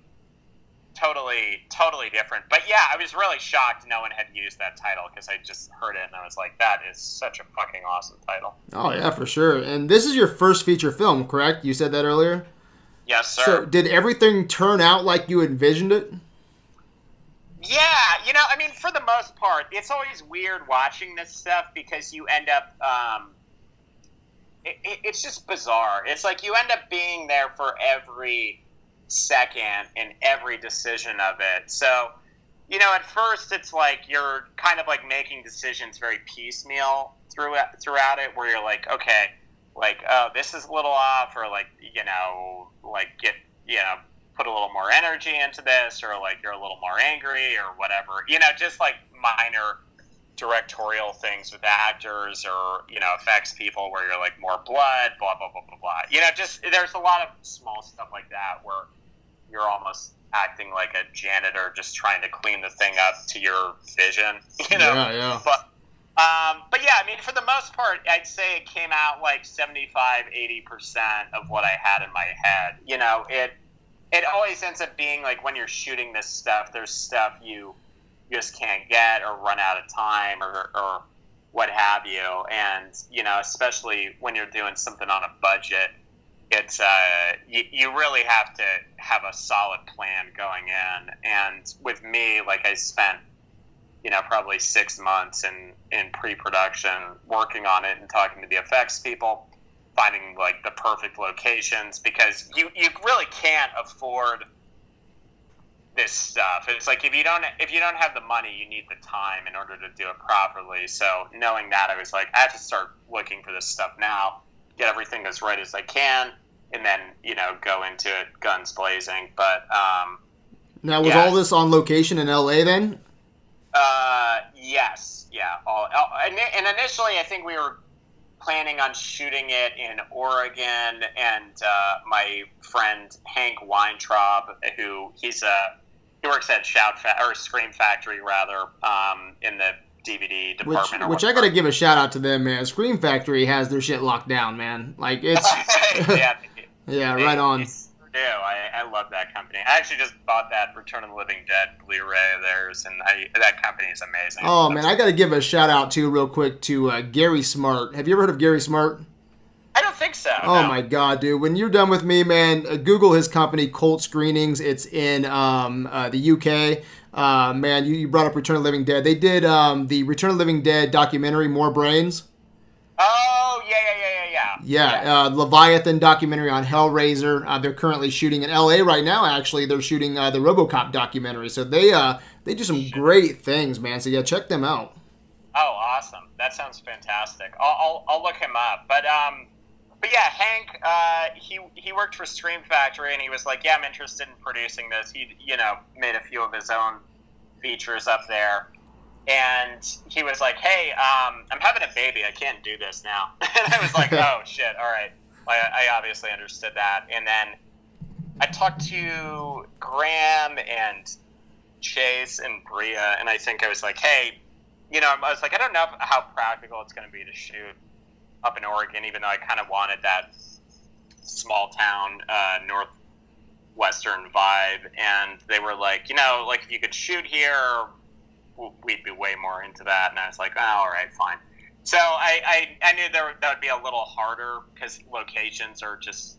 totally totally different. But yeah i was really shocked no one had used that title because i just heard it and i was like that is such a fucking awesome title. Oh yeah for sure. And this is your first feature film correct? You said that earlier? Yes sir. So did everything turn out like you envisioned it? Yeah you know i mean for the most part it's always weird watching this stuff because you end up um, it, it, it's just bizarre. It's like you end up being there for every second in every decision of it. So, you know, at first it's like you're kind of like making decisions very piecemeal throughout throughout it, where you're like, okay, like oh, this is a little off, or like you know, like get you know, put a little more energy into this, or like you're a little more angry, or whatever. You know, just like minor directorial things with actors or you know affects people where you're like more blood blah blah blah blah blah you know just there's a lot of small stuff like that where you're almost acting like a janitor just trying to clean the thing up to your vision you know Yeah, yeah. but um, but yeah i mean for the most part i'd say it came out like 75 80% of what i had in my head you know it it always ends up being like when you're shooting this stuff there's stuff you just can't get or run out of time or, or what have you. And, you know, especially when you're doing something on a budget, it's, uh, you, you really have to have a solid plan going in. And with me, like I spent, you know, probably six months in, in pre-production working on it and talking to the effects people, finding like the perfect locations because you, you really can't afford – this stuff. It's like if you don't if you don't have the money, you need the time in order to do it properly. So knowing that, I was like, I have to start looking for this stuff now, get everything as right as I can, and then you know go into it guns blazing. But um, Now, was Yeah. all this on location in LA then? uh, yes, yeah. All, and and initially, I think we were planning on shooting it in Oregon, and uh, my friend Hank Weintraub, who he's a he works at Shout Fa- or Scream Factory rather um, in the DVD Which, department. or which I gotta give a shout out to them, man. Scream Factory has their shit locked down, man. Like it's, yeah, yeah, right on. do. I, I love that company. I actually just bought that Return of the Living Dead Blu-ray of theirs, and I, that company is amazing. Oh man, I gotta give a shout out too, real quick, to uh, Gary Smart. Have you ever heard of Gary Smart? I don't think so. Oh no. my god, dude! When you're done with me, man, uh, Google his company, Cult Screenings. It's in um, uh, the UK. Uh, man, you, you brought up Return of the Living Dead. They did um, the Return of the Living Dead documentary, More Brains. Oh yeah, yeah, yeah, yeah, yeah. Yeah, Uh, Leviathan documentary on Hellraiser. Uh, they're currently shooting in LA right now. Actually, they're shooting uh, the RoboCop documentary. So they uh, they do some great things, man. So yeah, check them out. Oh, awesome! That sounds fantastic. I'll, I'll, I'll look him up. But um, but yeah, Hank, uh, he he worked for Scream Factory, and he was like, "Yeah, I'm interested in producing this." He you know made a few of his own features up there, and he was like, "Hey, um, I'm having a baby. I can't do this now." and I was like, "Oh shit! All right." I, I obviously understood that, and then I talked to Graham and Chase and Brea, and I think I was like, "Hey, you know," I was like, "I don't know how practical it's going to be to shoot up in Oregon, even though I kind of wanted that small town uh, northwestern vibe." And they were like, "You know, like if you could shoot here, we'd be way more into that." And I was like, "Oh, all right, fine." So I, I, I knew there that would be a little harder because locations are just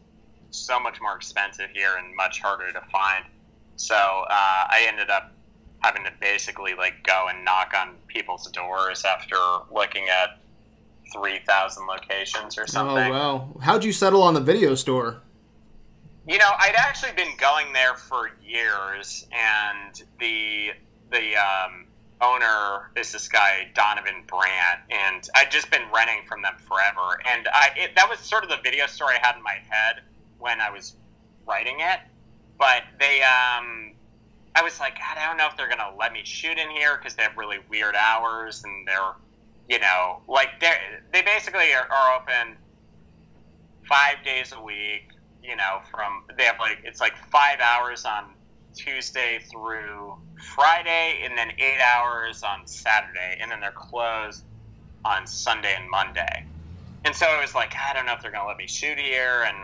so much more expensive here and much harder to find. So uh, I ended up having to basically like go and knock on people's doors after looking at three thousand locations or something. Oh something. wow, how'd you settle on the video store? You know, I'd actually been going there for years, and the the um, owner is this guy Donovan Brandt, and I'd just been renting from them forever. And I it, that was sort of the video store I had in my head when I was writing it. But they, um, I was like, God, I don't know if they're gonna let me shoot in here because they have really weird hours, and they're, you know, like they they basically are, are open five days a week. You know, from they have like it's like five hours on Tuesday through Friday, and then eight hours on Saturday, and then they're closed on Sunday and Monday. And so it was like, I don't know if they're gonna let me shoot here, and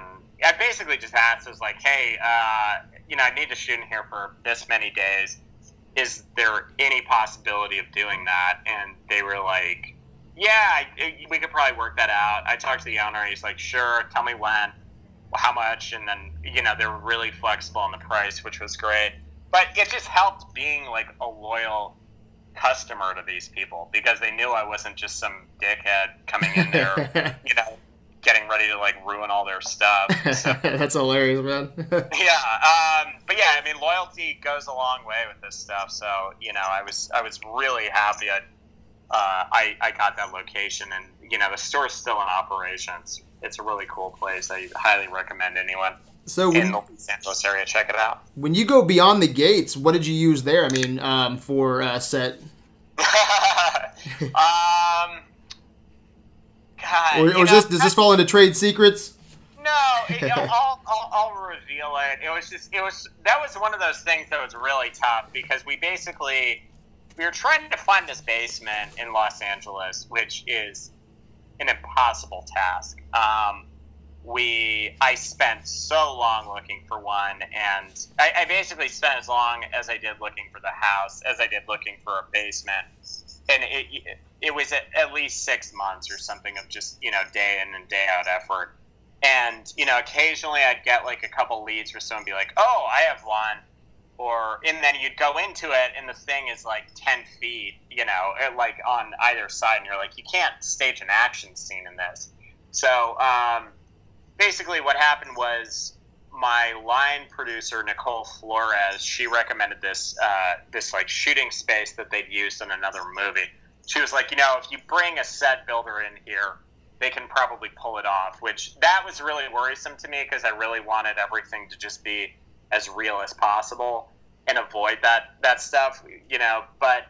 I basically just asked, I was like, hey, uh, you know, I need to shoot in here for this many days. Is there any possibility of doing that? And they were like, yeah, I, we could probably work that out. I talked to the owner. He's like, sure, tell me when, how much, and then you know they were really flexible on the price, which was great. But it just helped being like a loyal customer to these people because they knew I wasn't just some dickhead coming in there, you know, getting ready to like ruin all their stuff. So, That's hilarious, man. yeah, um, but yeah, I mean, loyalty goes a long way with this stuff. So you know, I was I was really happy I uh, I, I got that location, and you know, the store's still in operations. It's a really cool place. I highly recommend anyone so in when, the Los Angeles area check it out. when you go beyond the gates, what did you use there? I mean, um, for uh, set, um, God, or, or is this does this fall into trade secrets? No, it, I'll, I'll, I'll reveal it. It was just, it was, that was one of those things that was really tough because we basically, we were trying to find this basement in Los Angeles, which is an impossible task. Um, we, I spent so long looking for one, and I, I basically spent as long as I did looking for the house as I did looking for a basement. And it, it was at, least six months or something of just, you know, day in and day out effort. And you know, occasionally I'd get like a couple leads where someone be like, "Oh, I have one," or and then you'd go into it and the thing is like ten feet, you know, like on either side, and you're like, you can't stage an action scene in this. So um, basically, what happened was my line producer Nicole Flores, she recommended this uh, this like shooting space that they'd used in another movie. She was like, you know, if you bring a set builder in here they can probably pull it off, which that was really worrisome to me because I really wanted everything to just be as real as possible and avoid that that stuff, you know. But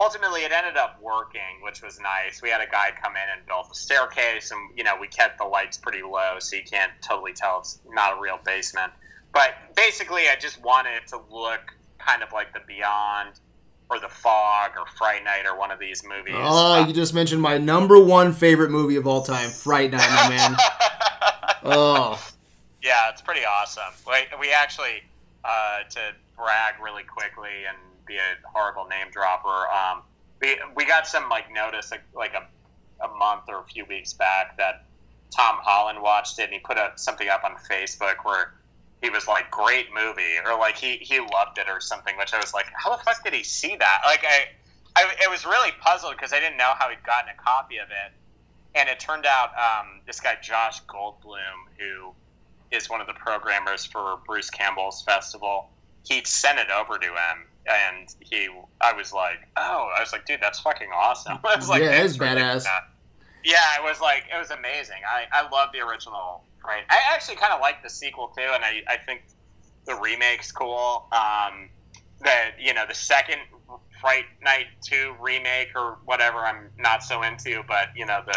ultimately, it ended up working, which was nice. We had a guy come in and build the staircase, and you know, we kept the lights pretty low, so you can't totally tell it's not a real basement. But basically, I just wanted it to look kind of like the Beyond or The Fog or Fright Night or one of these movies. Oh, you uh, just mentioned my number one favorite movie of all time, Fright Night, my man. Oh, yeah, it's pretty awesome. We, we actually, uh, to brag really quickly and be a horrible name dropper, um, we, we got some like notice like, like a, a month or a few weeks back that Tom Holland watched it and he put something up on Facebook where he was like, "Great movie," or like he he loved it or something. Which I was like, "How the fuck did he see that?" Like I, I it was really puzzled because I didn't know how he'd gotten a copy of it, and it turned out um, this guy Josh Goldblum, who is one of the programmers for Bruce Campbell's festival, he sent it over to him, and he, I was like, "Oh," I was like, "Dude, that's fucking awesome." I was like, Yeah, "Thanks it's badass. that." Yeah, it was like it was amazing. I I love the original. Right, I actually kind of like the sequel too, and I I think the remake's cool. Um, the you know the second Fright Night Two remake or whatever I'm not so into, but you know the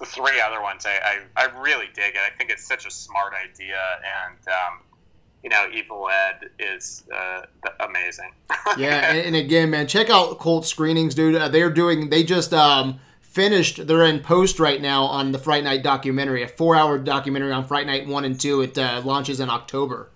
the three other ones I I, I really dig it. I think it's such a smart idea, and um, you know Evil Ed is uh, amazing. yeah, and, and again, man, check out Cult Screenings, dude. Uh, they're doing. They just um finished. They're in post right now on the Fright Night documentary, a four-hour documentary on Fright Night one and two. It uh, launches in October.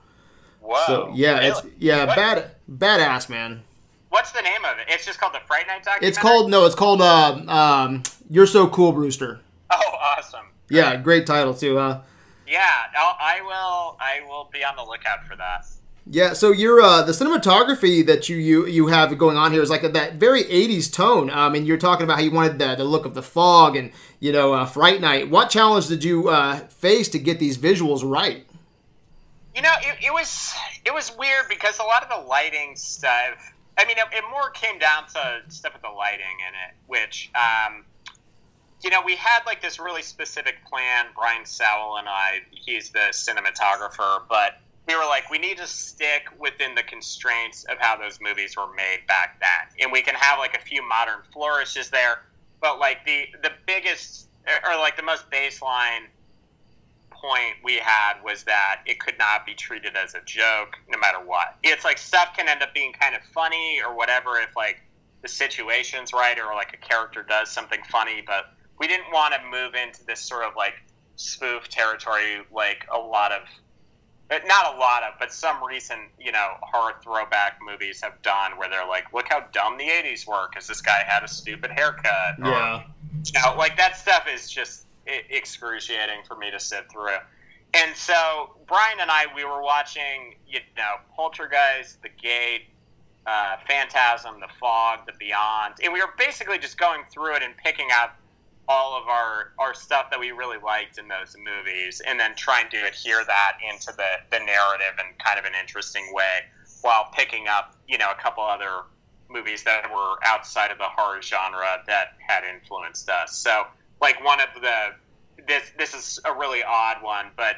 Whoa! So yeah, really? it's yeah, What- bad badass, man. What's the name of it? It's just called the Fright Night documentary. It's called no, it's called uh, um, You're So Cool, Brewster. Oh, awesome! Yeah, great title too, huh? Yeah, I'll, I will. I will be on the lookout for that. Yeah, so your uh, the cinematography that you, you you have going on here is like that very '80s tone. Um, and you're talking about how you wanted the, the look of the fog and you know uh, Fright Night. What challenge did you uh, face to get these visuals right? You know, it, it was it was weird because a lot of the lighting stuff. I mean, it, it more came down to stuff with the lighting in it, which, um, you know, we had like this really specific plan. Brian Sowell and I, he's the cinematographer, but we were like, we need to stick within the constraints of how those movies were made back then, and we can have like a few modern flourishes there, but like the the biggest or like the most baseline point we had was that it could not be treated as a joke no matter what. It's like stuff can end up being kind of funny or whatever if like the situation's right or like a character does something funny, but we didn't want to move into this sort of like spoof territory like a lot of uh, not a lot of, but some recent, you know, horror throwback movies have done where they're like, look how dumb the 80s were because this guy had a stupid haircut. Or, you know, like that stuff is just excruciating for me to sit through. And so Brian and I, we were watching, you know, Poltergeist, The Gate, uh, Phantasm, The Fog, The Beyond, and we were basically just going through it and picking out all of our our stuff that we really liked in those movies, and then trying to adhere that into the the narrative in kind of an interesting way, while picking up you know a couple other movies that were outside of the horror genre that had influenced us. So like one of the this this is a really odd one, but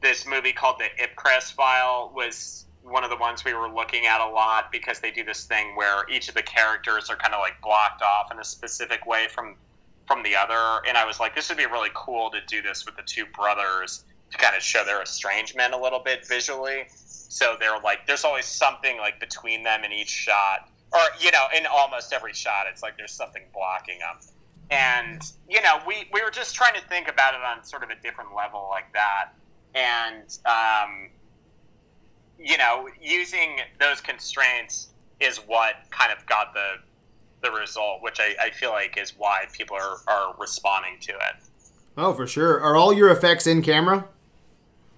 this movie called the Ipcress File was one of the ones we were looking at a lot because they do this thing where each of the characters are kind of like blocked off in a specific way from from the other and I was like this would be really cool to do this with the two brothers to kind of show their estrangement a little bit visually. So they're like there's always something like between them in each shot or you know in almost every shot it's like there's something blocking them and you know we, we were just trying to think about it on sort of a different level like that. And um, you know using those constraints is what kind of got the the result which I, I feel like is why people are, are responding to it oh for sure are all your effects in camera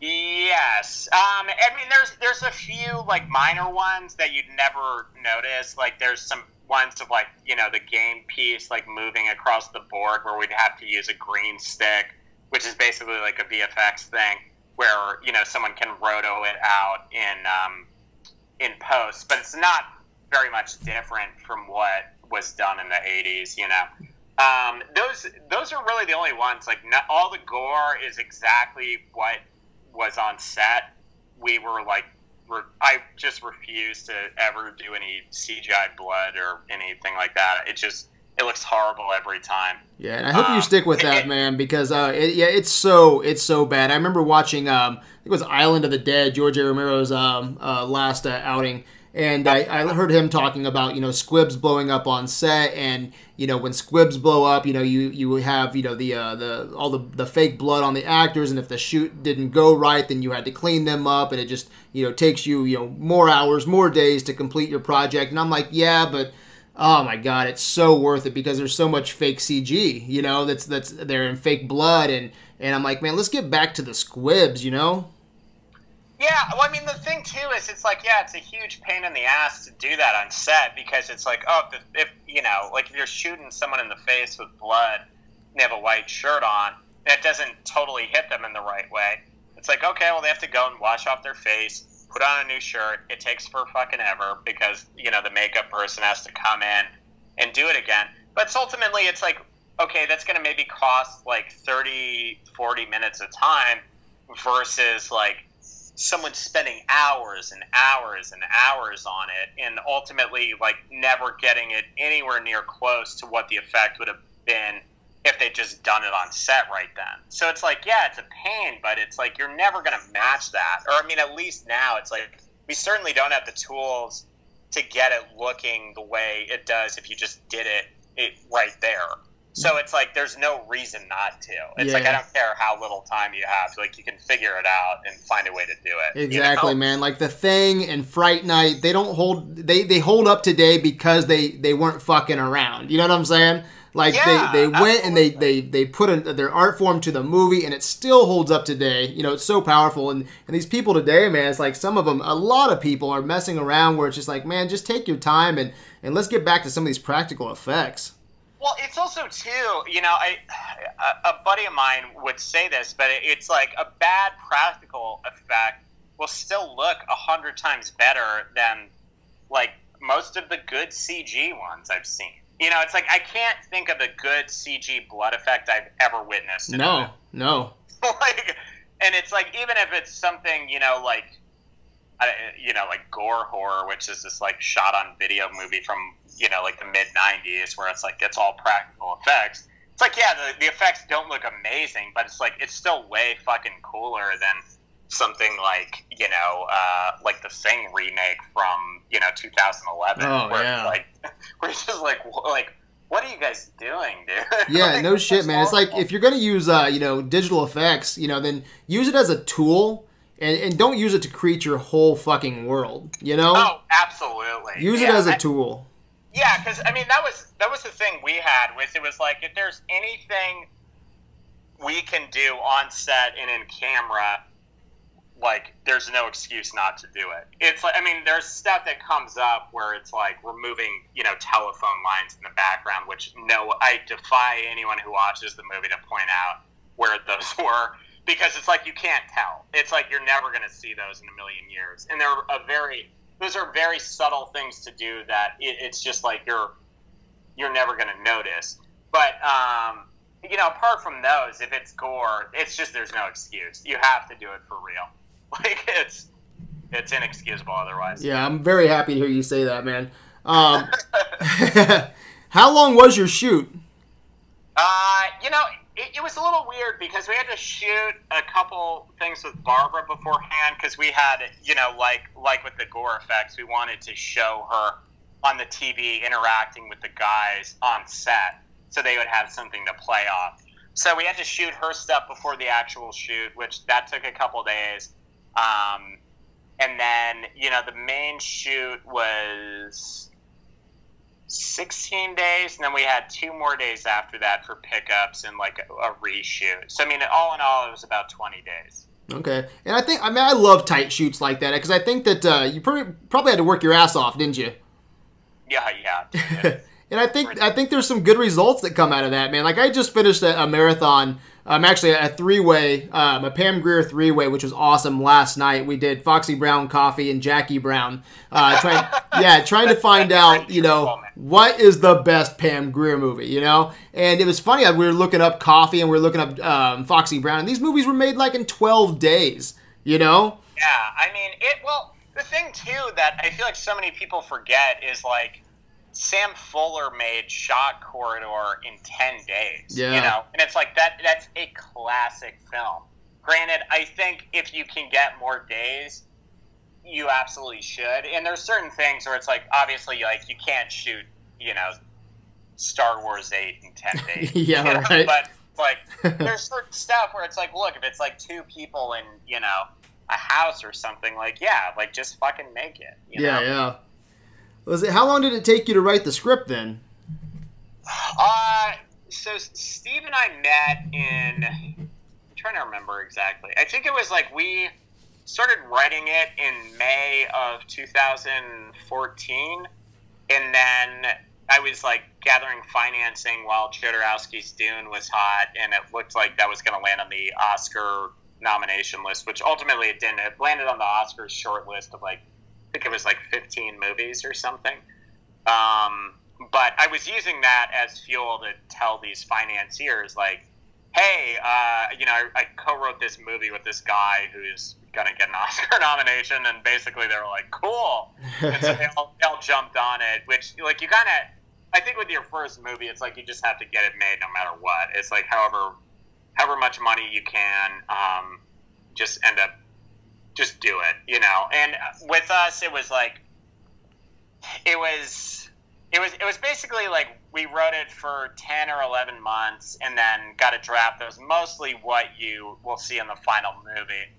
Yes. Um, I mean, there's there's a few like minor ones that you'd never notice. Like there's some ones of like you know the game piece like moving across the board where we'd have to use a green stick, which is basically like a VFX thing where you know someone can roto it out in um, in post, but it's not very much different from what was done in the '80s. You know. Um, those those are really the only ones. Like not, all the gore is exactly what was on set, we were like, re- I just refused to ever do any CGI blood or anything like that. It just it looks horrible every time. Yeah, and I hope um, you stick with that, it, man, because uh, it, yeah, it's so it's so bad. I remember watching, um, I think it was Island of the Dead, George A. Romero's um, uh, last uh, outing, and I, I, heard him talking about you know squibs blowing up on set and you know when squibs blow up you know you you have you know the uh, the all the the fake blood on the actors. And if the shoot didn't go right then you had to clean them up. And it just you know takes you you know more hours more days to complete your project. And I'm like yeah but oh my god it's so worth it because there's so much fake CG you know that's that's there in fake blood. And and I'm like man let's get back to the squibs you know yeah, well, I mean, the thing too is, it's like, yeah, it's a huge pain in the ass to do that on set because it's like, oh, if, if you know, like if you're shooting someone in the face with blood, and they have a white shirt on, that doesn't totally hit them in the right way. It's like, okay, well, they have to go and wash off their face, put on a new shirt. It takes for fucking ever because you know the makeup person has to come in and do it again. But ultimately, it's like, okay, that's going to maybe cost like 30, 40 minutes of time versus like someone spending hours and hours and hours on it and ultimately like never getting it anywhere near close to what the effect would have been if they'd just done it on set right then. So it's like, yeah, it's a pain, but it's like you're never going to match that. Or I mean, at least now it's like we certainly don't have the tools to get it looking the way it does if you just did it, it right there. So it's like there's no reason not to. It's yeah. like I don't care how little time you have. Like you can figure it out and find a way to do it. Exactly, you know? man. Like the thing and Fright Night, they don't hold they they hold up today because they they weren't fucking around. You know what I'm saying? Like yeah, they, they went and they, they they put a, their art form to the movie and it still holds up today. You know, it's so powerful. And and these people today, man, it's like some of them, a lot of people are messing around where it's just like, man, just take your time and and let's get back to some of these practical effects. Well, it's also too, you know, I, a, a buddy of mine would say this, but it's like a bad practical effect will still look a hundred times better than like most of the good CG ones I've seen. You know, it's like I can't think of a good CG blood effect I've ever witnessed. No, no. like, and it's like even if it's something you know like, you know, like gore horror, which is this like shot on video movie from you know, like the mid '90s, where it's like it's all practical effects. It's like, yeah, the, the effects don't look amazing, but it's like it's still way fucking cooler than something like you know, uh, like the Thing remake from you know 2011, oh, where yeah. like where it's just like like what are you guys doing, dude? Yeah, like, no shit, man. It's like if you're gonna use uh, you know digital effects, you know, then use it as a tool. And, and don't use it to create your whole fucking world, you know? Oh, absolutely. Use yeah, it as a tool. Yeah, because I mean that was that was the thing we had was it was like if there's anything we can do on set and in camera like there's no excuse not to do it. It's like I mean, there's stuff that comes up where it's like removing you know telephone lines in the background, which no, I defy anyone who watches the movie to point out where those were because it's like you can't tell. It's like you're never going to see those in a million years, and they're a very those are very subtle things to do that it, it's just like you're you're never going to notice. But um, you know, apart from those, if it's gore, it's just there's no excuse. You have to do it for real. Like it's it's inexcusable otherwise. Yeah, I'm very happy to hear you say that, man. Um, how long was your shoot? Uh, you know, it, it, was a little weird because we had to shoot a couple things with Barbara beforehand because we had, you know, like like with the gore effects, we wanted to show her on the TV interacting with the guys on set, so they would have something to play off. So we had to shoot her stuff before the actual shoot, which that took a couple days. Um, and then you know the main shoot was 16 days, and then we had two more days after that for pickups and like a, a reshoot. So I mean, all in all, it was about 20 days. Okay, and I think I mean I love tight shoots like that because I think that uh, you probably probably had to work your ass off, didn't you? Yeah, yeah. and I think I think there's some good results that come out of that, man. Like I just finished a, a marathon um, actually a three way, um, a Pam Grier three way, which was awesome last night. We did Foxy Brown Coffy and Jackie Brown. Uh, trying, yeah, trying to find out, you know, what is the best Pam Grier movie, you know? And it was funny, we were looking up Coffy and we were looking up um, Foxy Brown, and these movies were made like in 12 days, you know? Yeah, I mean, it, well, the thing too that I feel like so many people forget is like, Sam Fuller made Shock Corridor in ten days. Yeah. You know, and it's like that. That's a classic film. Granted, I think if you can get more days, you absolutely should. And there's certain things where it's like obviously like you can't shoot, you know, Star Wars eight in ten days. yeah, you know? right. But like there's certain stuff where it's like, look, if it's like two people in, you know, a house or something, like yeah, like just fucking make it. yeah, know? yeah. Was it? How long did it take you to write the script then? Uh, so Steve and I met in. I'm trying to remember exactly. I think it was like we started writing it in May of 2014, and then I was like gathering financing while Jodorowsky's Dune was hot, and it looked like that was going to land on the Oscar nomination list, which ultimately it didn't. It landed on the Oscars short list of like think it was like 15 movies or something. Um, but I was using that as fuel to tell these financiers, like, hey, uh, you know, I, I co-wrote this movie with this guy who's going to get an Oscar nomination, and basically they were like, cool. And so they all, they all jumped on it, which, like, you kind of, I think with your first movie, it's like you just have to get it made no matter what. It's like however, however much money you can, um, just end up just do it, you know. And with us, it was like, it was, it was, it was basically like we wrote it for ten or eleven months, and then got a draft that was mostly what you will see in the final movie,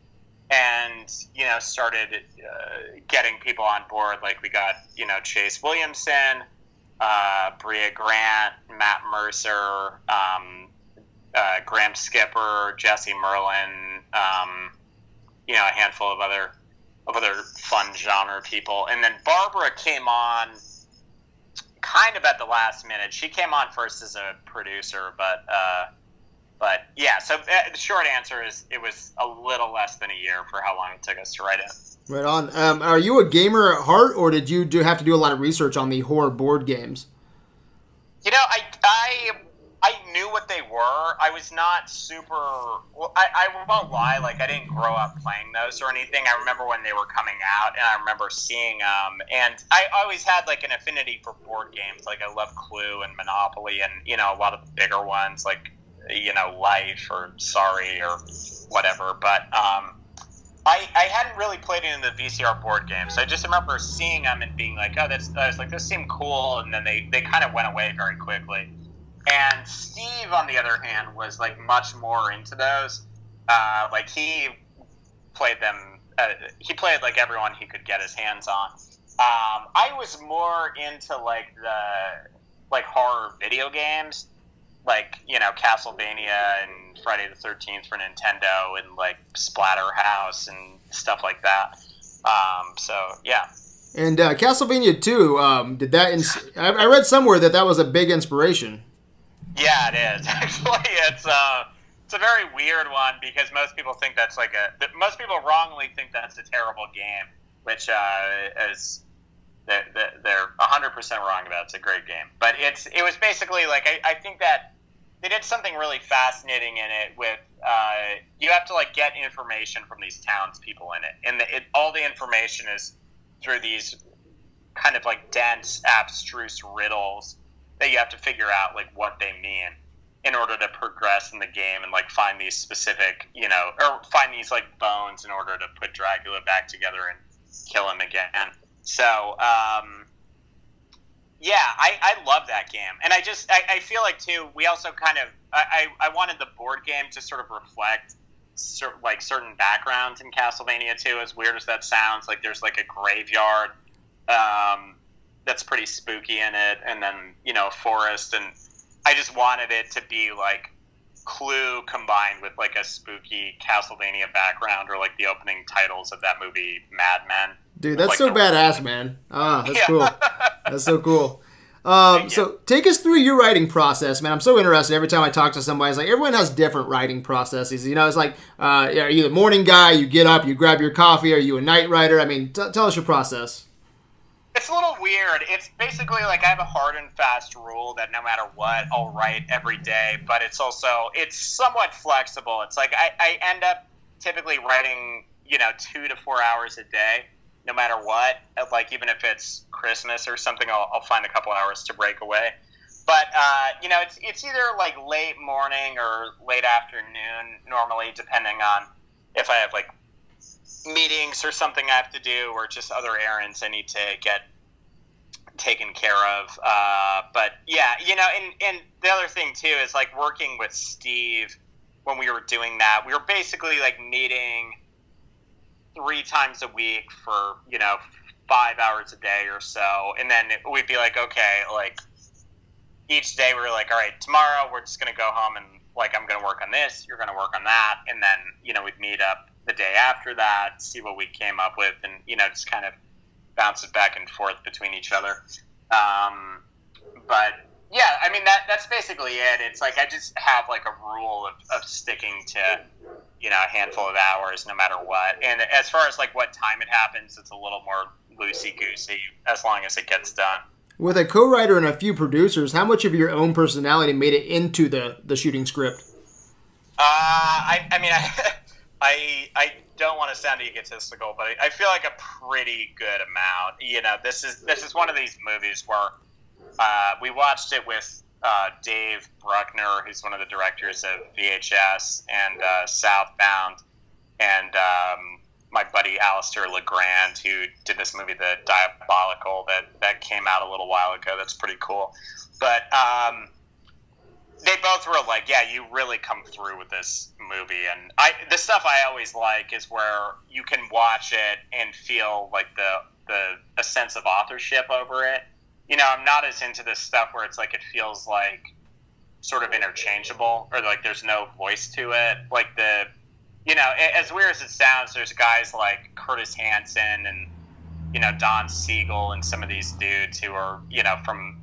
and you know started uh, getting people on board. Like we got you know Chase Williamson, uh, Brea Grant, Matt Mercer. Um, uh, Graham Skipper, Jesse Merlin, um, you know a handful of other of other fun genre people, and then Barbara came on kind of at the last minute. She came on first as a producer, but uh, but yeah. So uh, the short answer is it was a little less than a year for how long it took us to write it. Right on. Um, are you a gamer at heart, or did you do have to do a lot of research on the horror board games? You know, I I I knew what they were. I was not super. Well, I, I won't lie. Like I didn't grow up playing those or anything. I remember when they were coming out, and I remember seeing them. And I always had like an affinity for board games. Like I love Clue and Monopoly, and you know a lot of the bigger ones like you know Life or Sorry or whatever. But um, I, I hadn't really played any of the VCR board games. So I just remember seeing them and being like, oh, that's. I was like, this seemed cool, and then they they kind of went away very quickly. And Steve, on the other hand, was like much more into those. Uh, like he played them. Uh, he played like everyone he could get his hands on. Um, I was more into like the like horror video games. like you know Castlevania and Friday the Thirteenth for Nintendo and like Splatterhouse and stuff like that. Um, so yeah. And uh, Castlevania 2, um, did that? Ins- I, I read somewhere that that was a big inspiration. Yeah, it is. Actually, it's uh, it's a very weird one because most people think that's like a. Most people wrongly think that's a terrible game, which uh, is they're, they're 100% wrong about. It's a great game, but it's it was basically like I, I think that they did something really fascinating in it with uh, you have to like get information from these townspeople in it, and the, it, all the information is through these kind of like dense, abstruse riddles that you have to figure out like what they mean in order to progress in the game and like find these specific, you know, or find these like bones in order to put Dracula back together and kill him again. So, um, yeah, I, I love that game, and I just I, I feel like too. We also kind of I, I wanted the board game to sort of reflect cer- like certain backgrounds in Castlevania too. As weird as that sounds, like there's like a graveyard um, that's pretty spooky in it, and then you know forest, and I just wanted it to be like Clue combined with like a spooky Castlevania background, or like the opening titles of that movie Mad Men. Dude, that's Like so badass, man. Ah, that's Yeah. cool. That's so cool. Um, so take us through your writing process, man. I'm so interested. Every time I talk to somebody, it's like everyone has different writing processes. You know, it's like, uh, are you the morning guy? You get up, you grab your coffee. Are you a night writer? I mean, t- tell us your process. It's a little weird. It's basically like I have a hard and fast rule that no matter what, I'll write every day. But it's also it's somewhat flexible. It's like I, I end up typically writing you know two to four hours a day, no matter what. Like even if it's Christmas or something, I'll, I'll find a couple hours to break away. But uh, you know, it's it's either like late morning or late afternoon normally, depending on if I have like meetings or something I have to do, or just other errands I need to get taken care of. Uh, but yeah, you know, and and the other thing too is like working with Steve when we were doing that. We were basically like meeting three times a week for you know five hours a day or so, and then we'd be like, okay, like each day we were like, all right, tomorrow we're just gonna go home and like I'm gonna work on this, you're gonna work on that, and then you know we'd meet up the day after that, see what we came up with, and you know just kind of bounce it back and forth between each other. Um, but yeah, I mean that that's basically it. It's like I just have like a rule of, of sticking to you know a handful of hours no matter what. And as far as like what time it happens, it's a little more loosey goosey as long as it gets done. With a co-writer and a few producers, how much of your own personality made it into the the shooting script? Uh, I, I mean, I, I, I don't want to sound egotistical, but I, I feel like a pretty good amount. You know, this is this is one of these movies where uh, we watched it with uh, Dave Bruckner, who's one of the directors of VHS and uh, Southbound, and um, my buddy Alistair Legrand, who did this movie, The Diabolical, that that came out a little while ago. That's pretty cool, but. Um, they both were like, "Yeah, you really come through with this movie." And I, the stuff I always like is where you can watch it and feel like the the a sense of authorship over it. You know, I'm not as into this stuff where it's like it feels like sort of interchangeable or like there's no voice to it. Like the, you know, as weird as it sounds, there's guys like Curtis Hanson and you know Don Siegel and some of these dudes who are you know from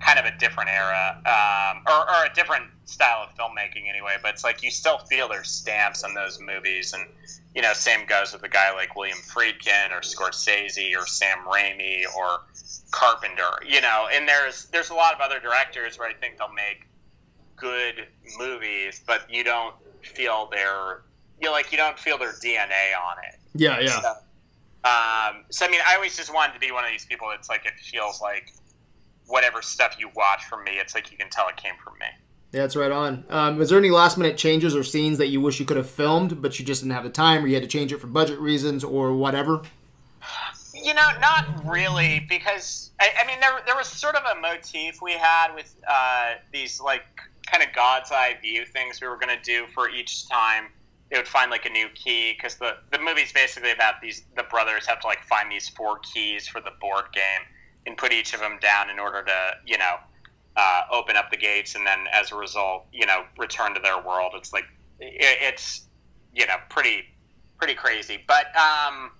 kind of a different era um, or, or a different style of filmmaking anyway but it's like you still feel their stamps on those movies and you know same goes with a guy like william friedkin or scorsese or sam raimi or carpenter you know and there's there's a lot of other directors where i think they'll make good movies but you don't feel their you know, like you don't feel their dna on it Yeah, yeah. so, um, so I mean, I always just wanted to be one of these people that's like it feels like whatever stuff you watch from me, it's like you can tell it came from me. Yeah, that's right on. Um, was there any last minute changes or scenes that you wish you could have filmed, but you just didn't have the time, or you had to change it for budget reasons, or whatever? You know, not really, because I, I mean, there there was sort of a motif we had with uh, these like kind of God's eye view things we were going to do for each time. They would find like a new key because the the movie's basically about these the brothers have to like find these four keys for the board game and put each of them down in order to you know uh, open up the gates, and then as a result, you know, return to their world. It's like it, it's you know pretty pretty crazy, but um,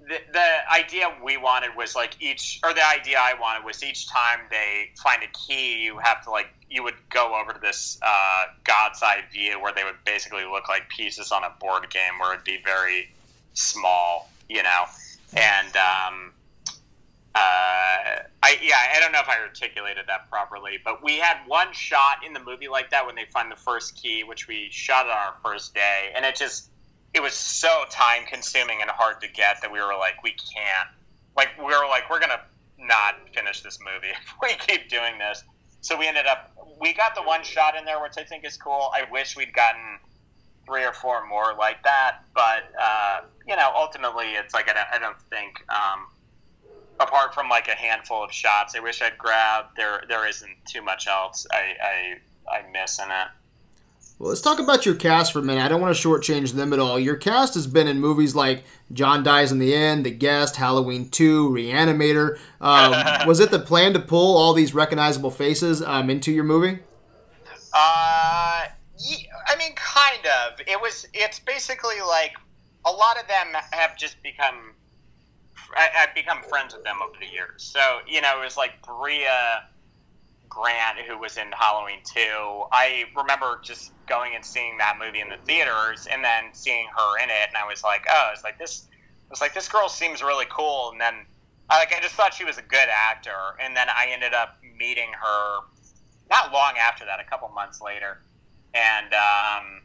the the idea we wanted was like each or the idea I wanted was each time they find a key, you have to like you would go over to this uh, God's eye view where they would basically look like pieces on a board game where it'd be very small, you know, and um, uh, I yeah, I don't know if I articulated that properly, but we had one shot in the movie like that when they find the first key, which we shot on our first day, and it just it was so time consuming and hard to get that we were like, we can't, like we were like, we're gonna not finish this movie if we keep doing this. So we ended up, we got the one shot in there, which I think is cool. I wish we'd gotten three or four more like that, but uh, you know, ultimately, it's like I don't, I don't think. Um, apart from like a handful of shots, I wish I'd grabbed. There, there isn't too much else I, I, I miss in it. Well, let's talk about your cast for a minute. I don't want to shortchange them at all. Your cast has been in movies like John Dies in the End, The Guest, Halloween 2, Reanimator. Um, was it the plan to pull all these recognizable faces um, into your movie? Uh, I mean, kind of. It was. It's basically like a lot of them have just become I, have become friends with them over the years. So you know, it was like Brea Grant, who was in Halloween 2. I remember just going and seeing that movie in the theaters, and then seeing her in it, and I was like, oh, it's like this. I was like, this girl seems really cool, and then I like I just thought she was a good actor, and then I ended up meeting her not long after that, a couple months later, and um,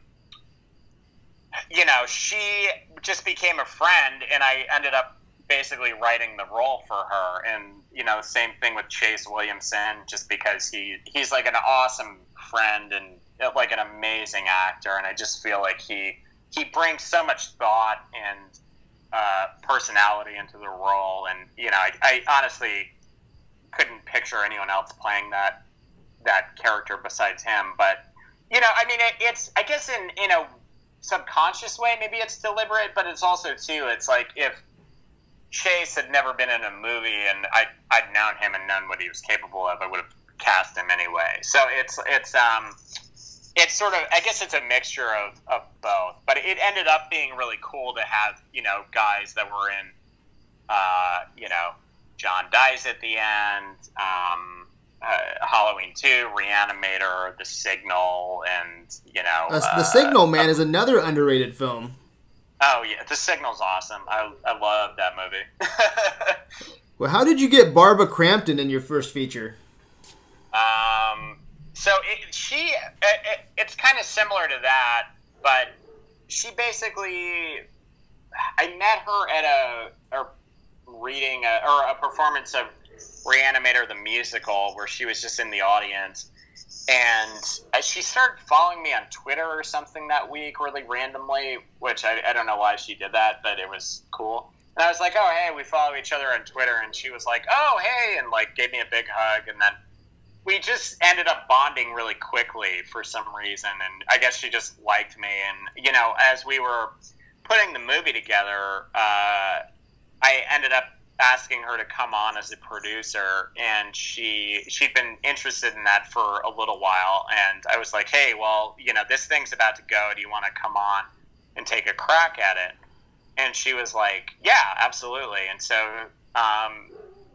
you know, she just became a friend, and I ended up basically writing the role for her. And you know, same thing with Chase Williamson, just because he he's like an awesome friend and uh, like an amazing actor, and I just feel like he he brings so much thought and uh, personality into the role. And you know, I, I honestly couldn't picture anyone else playing that that character besides him. But you know, I mean, it, it's I guess in in a subconscious way, maybe it's deliberate, but it's also too. It's like if Chase had never been in a movie, and I I'd known him and known what he was capable of. I would have cast him anyway. So it's it's um it's sort of I guess it's a mixture of, of both. But it ended up being really cool to have you know guys that were in uh, you know John dies at the end. Um, uh, Halloween 2, Reanimator, The Signal, and, you know. Uh, the Signal, man, is another underrated film. Oh yeah, The Signal's awesome. I, I love that movie. well, how did you get Barbara Crampton in your first feature? Um, so it, she, it, it's kind of similar to that, but she basically, I met her at a, a reading a, or a performance of Reanimator the musical where she was just in the audience and she started following me on Twitter or something that week, really randomly, which I, I don't know why she did that, but it was cool. And I was like, oh, hey, we follow each other on Twitter. And she was like, oh, hey, and like gave me a big hug. And then we just ended up bonding really quickly for some reason. And I guess she just liked me. And, you know, as we were putting the movie together, uh, I ended up asking her to come on as a producer and she she'd been interested in that for a little while and I was like hey well you know this thing's about to go. Do you want to come on and take a crack at it? And she was like yeah absolutely. And so um,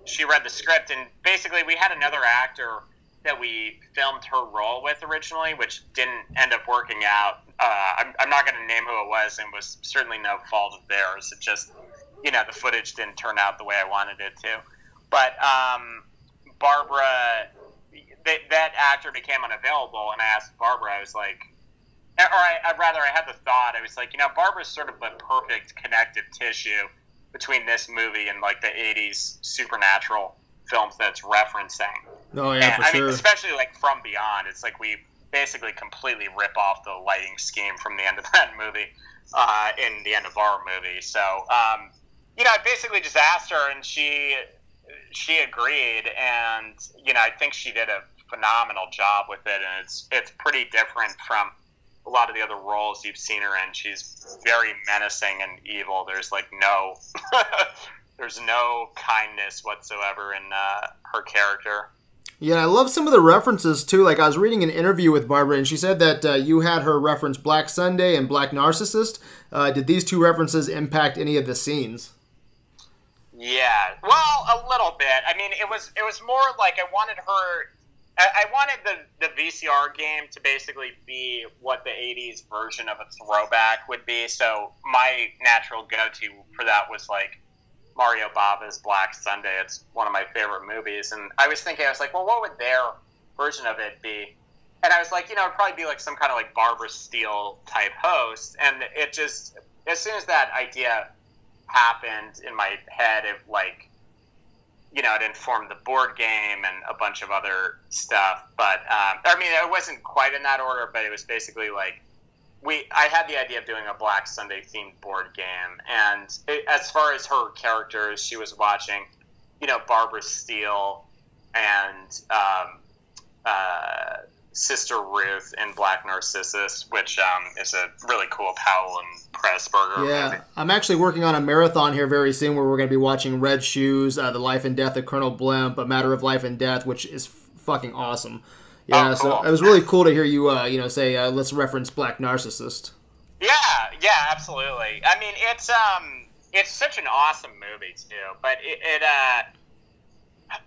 she read the script and basically we had another actor that we filmed her role with originally which didn't end up working out. Uh, I'm, I'm not going to name who it was and was certainly no fault of theirs. It just you know the footage didn't turn out the way I wanted it to. But um, Barbara, that, that actor became unavailable, and I asked Barbara. I was like, or I, I rather I had the thought. I was like, you know, Barbara's sort of the perfect connective tissue between this movie and like the '80s supernatural films that's referencing. Oh yeah, and, for I sure. mean, especially like From Beyond. It's like we basically completely rip off the lighting scheme from the end of that movie uh, in the end of our movie. So um, you know, I basically just asked her, and she she agreed, and you know, I think she did a phenomenal job with it, and it's it's pretty different from a lot of the other roles you've seen her in. She's very menacing and evil. There's like no there's no kindness whatsoever in uh, her character. Yeah, I love some of the references too. Like I was reading an interview with Barbara, and she said that uh, you had her reference Black Sunday and Black Narcissus. Uh, did these two references impact any of the scenes? Yeah, well, a little bit. I mean, it was it was more like I wanted her. I, I wanted the the VCR game to basically be what the '80s version of a throwback would be. So my natural go to for that was like Mario Bava's Black Sunday. It's one of my favorite movies, and I was thinking, I was like, well, what would their version of it be? And I was like, you know, it'd probably be like some kind of like Barbara Steele type host, and it just as soon as that idea happened in my head, it like, you know, it informed the board game and a bunch of other stuff. But um, I mean, it wasn't quite in that order, but it was basically like we I had the idea of doing a Black Sunday themed board game, and it, as far as her characters, she was watching, you know, Barbara Steele and um, uh, Sister Ruth in Black Narcissus, which um, is a really cool Powell and Pressburger Yeah, movie. I'm actually working on a marathon here very soon where we're going to be watching Red Shoes, uh, The Life and Death of Colonel Blimp, A Matter of Life and Death, which is f- fucking awesome. Yeah, Oh, so it was really cool to hear you, uh, you know, say uh, let's reference Black Narcissus. Yeah, yeah, absolutely. I mean, it's um, it's such an awesome movie too. But it, it uh,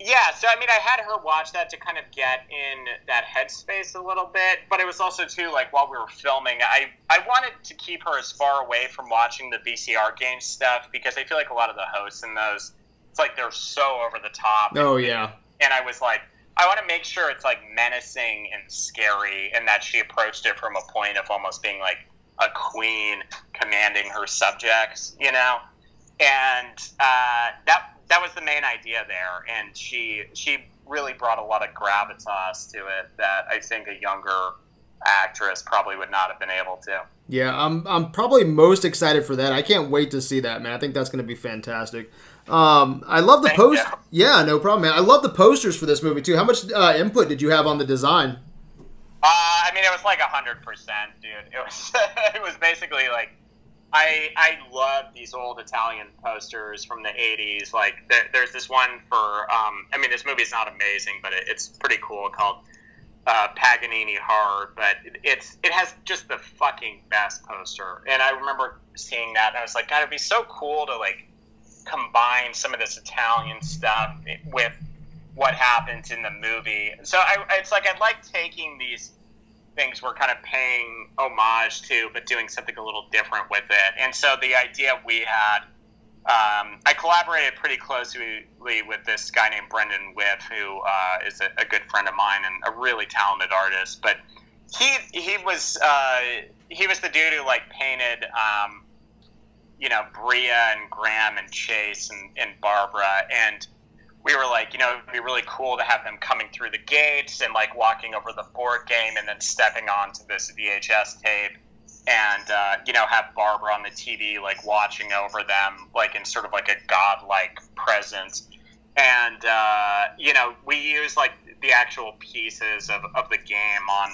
yeah. So I mean, I had her watch that to kind of get in that headspace a little bit. But it was also too like while we were filming, I I wanted to keep her as far away from watching the VCR game stuff because I feel like a lot of the hosts in those, it's like they're so over the top. Oh yeah, and I was like, I want to make sure it's like menacing and scary, and that she approached it from a point of almost being like a queen commanding her subjects, you know. And uh, that that was the main idea there, and she she really brought a lot of gravitas to it that I think a younger actress probably would not have been able to. yeah. I'm I'm probably most excited for that. I can't wait to see that, man. I think that's going to be fantastic. Um, I love the Thank post. you. Yeah, no problem, man. I love the posters for this movie too. How much uh, input did you have on the design? Uh, I mean, it was like hundred percent, dude. It was it was basically like I I love these old Italian posters from the '80s. Like there, there's this one for um, I mean, this movie's not amazing, but it, it's pretty cool called uh, Paganini Horror. But it, it's it has just the fucking best poster, and I remember seeing that, and I was like, God, it'd be so cool to like combine some of this Italian stuff with what happens in the movie. So I, it's like I like taking these things we're kind of paying homage to, but doing something a little different with it. And so the idea we had, um, I collaborated pretty closely with this guy named Brendan Whiff, who uh, is a, a good friend of mine and a really talented artist. But he he was uh, he was the dude who like painted. Um, you know, Brea and Graham and Chase and, and Barbara. And we were like, you know, it'd be really cool to have them coming through the gates and like walking over the board game and then stepping onto this VHS tape and, uh, you know, have Barbara on the TV, like watching over them, like in sort of like a godlike presence. And, uh, you know, we use like the actual pieces of, of the game on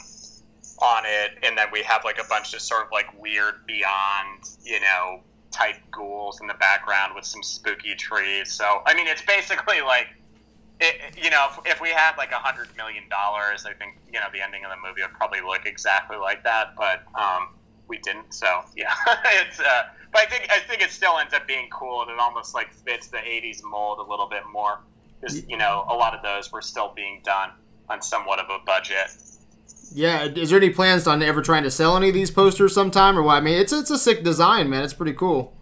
on it and then we have like a bunch of sort of like weird beyond you know type ghouls in the background with some spooky trees. So I mean, it's basically like, it, you know, if, if we had like a hundred million dollars, I think you know the ending of the movie would probably look exactly like that. But um, we didn't, so yeah, it's. Uh, but I think I think it still ends up being cool, and it almost like fits the '80s mold a little bit more. Because you know, a lot of those were still being done on somewhat of a budget. Yeah, is there any plans on ever trying to sell any of these posters sometime, or what? I mean, it's it's a sick design, man. It's pretty cool.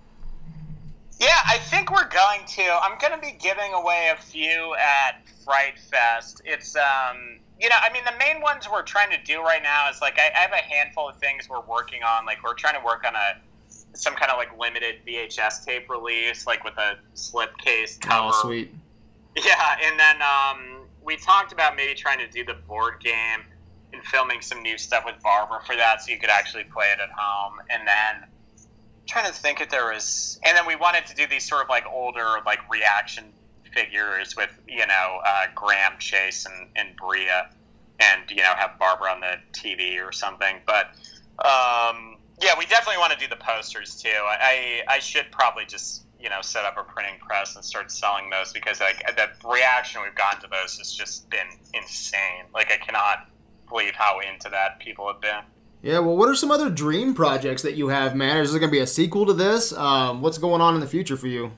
Yeah, I think we're going to. I'm going to be giving away a few at Fright Fest. It's um, you know, I mean, the main ones we're trying to do right now is like I, I have a handful of things we're working on. Like we're trying to work on a some kind of like limited VHS tape release, like with a slipcase cover. Oh, sweet. Yeah, and then um, we talked about maybe trying to do the board game and filming some new stuff with Barbara for that, so you could actually play it at home. And then trying to think if there was, and then we wanted to do these sort of like older like reaction figures with you know uh, Graham Chase and, and Brea, and you know have Barbara on the TV or something. But um, yeah, we definitely want to do the posters too. I I should probably just you know set up a printing press and start selling those because like the reaction we've gotten to those has just been insane. Like I cannot believe how into that people have been. Yeah, well, what are some other dream projects that you have, man? Is there going to be a sequel to this? Um, what's going on in the future for you?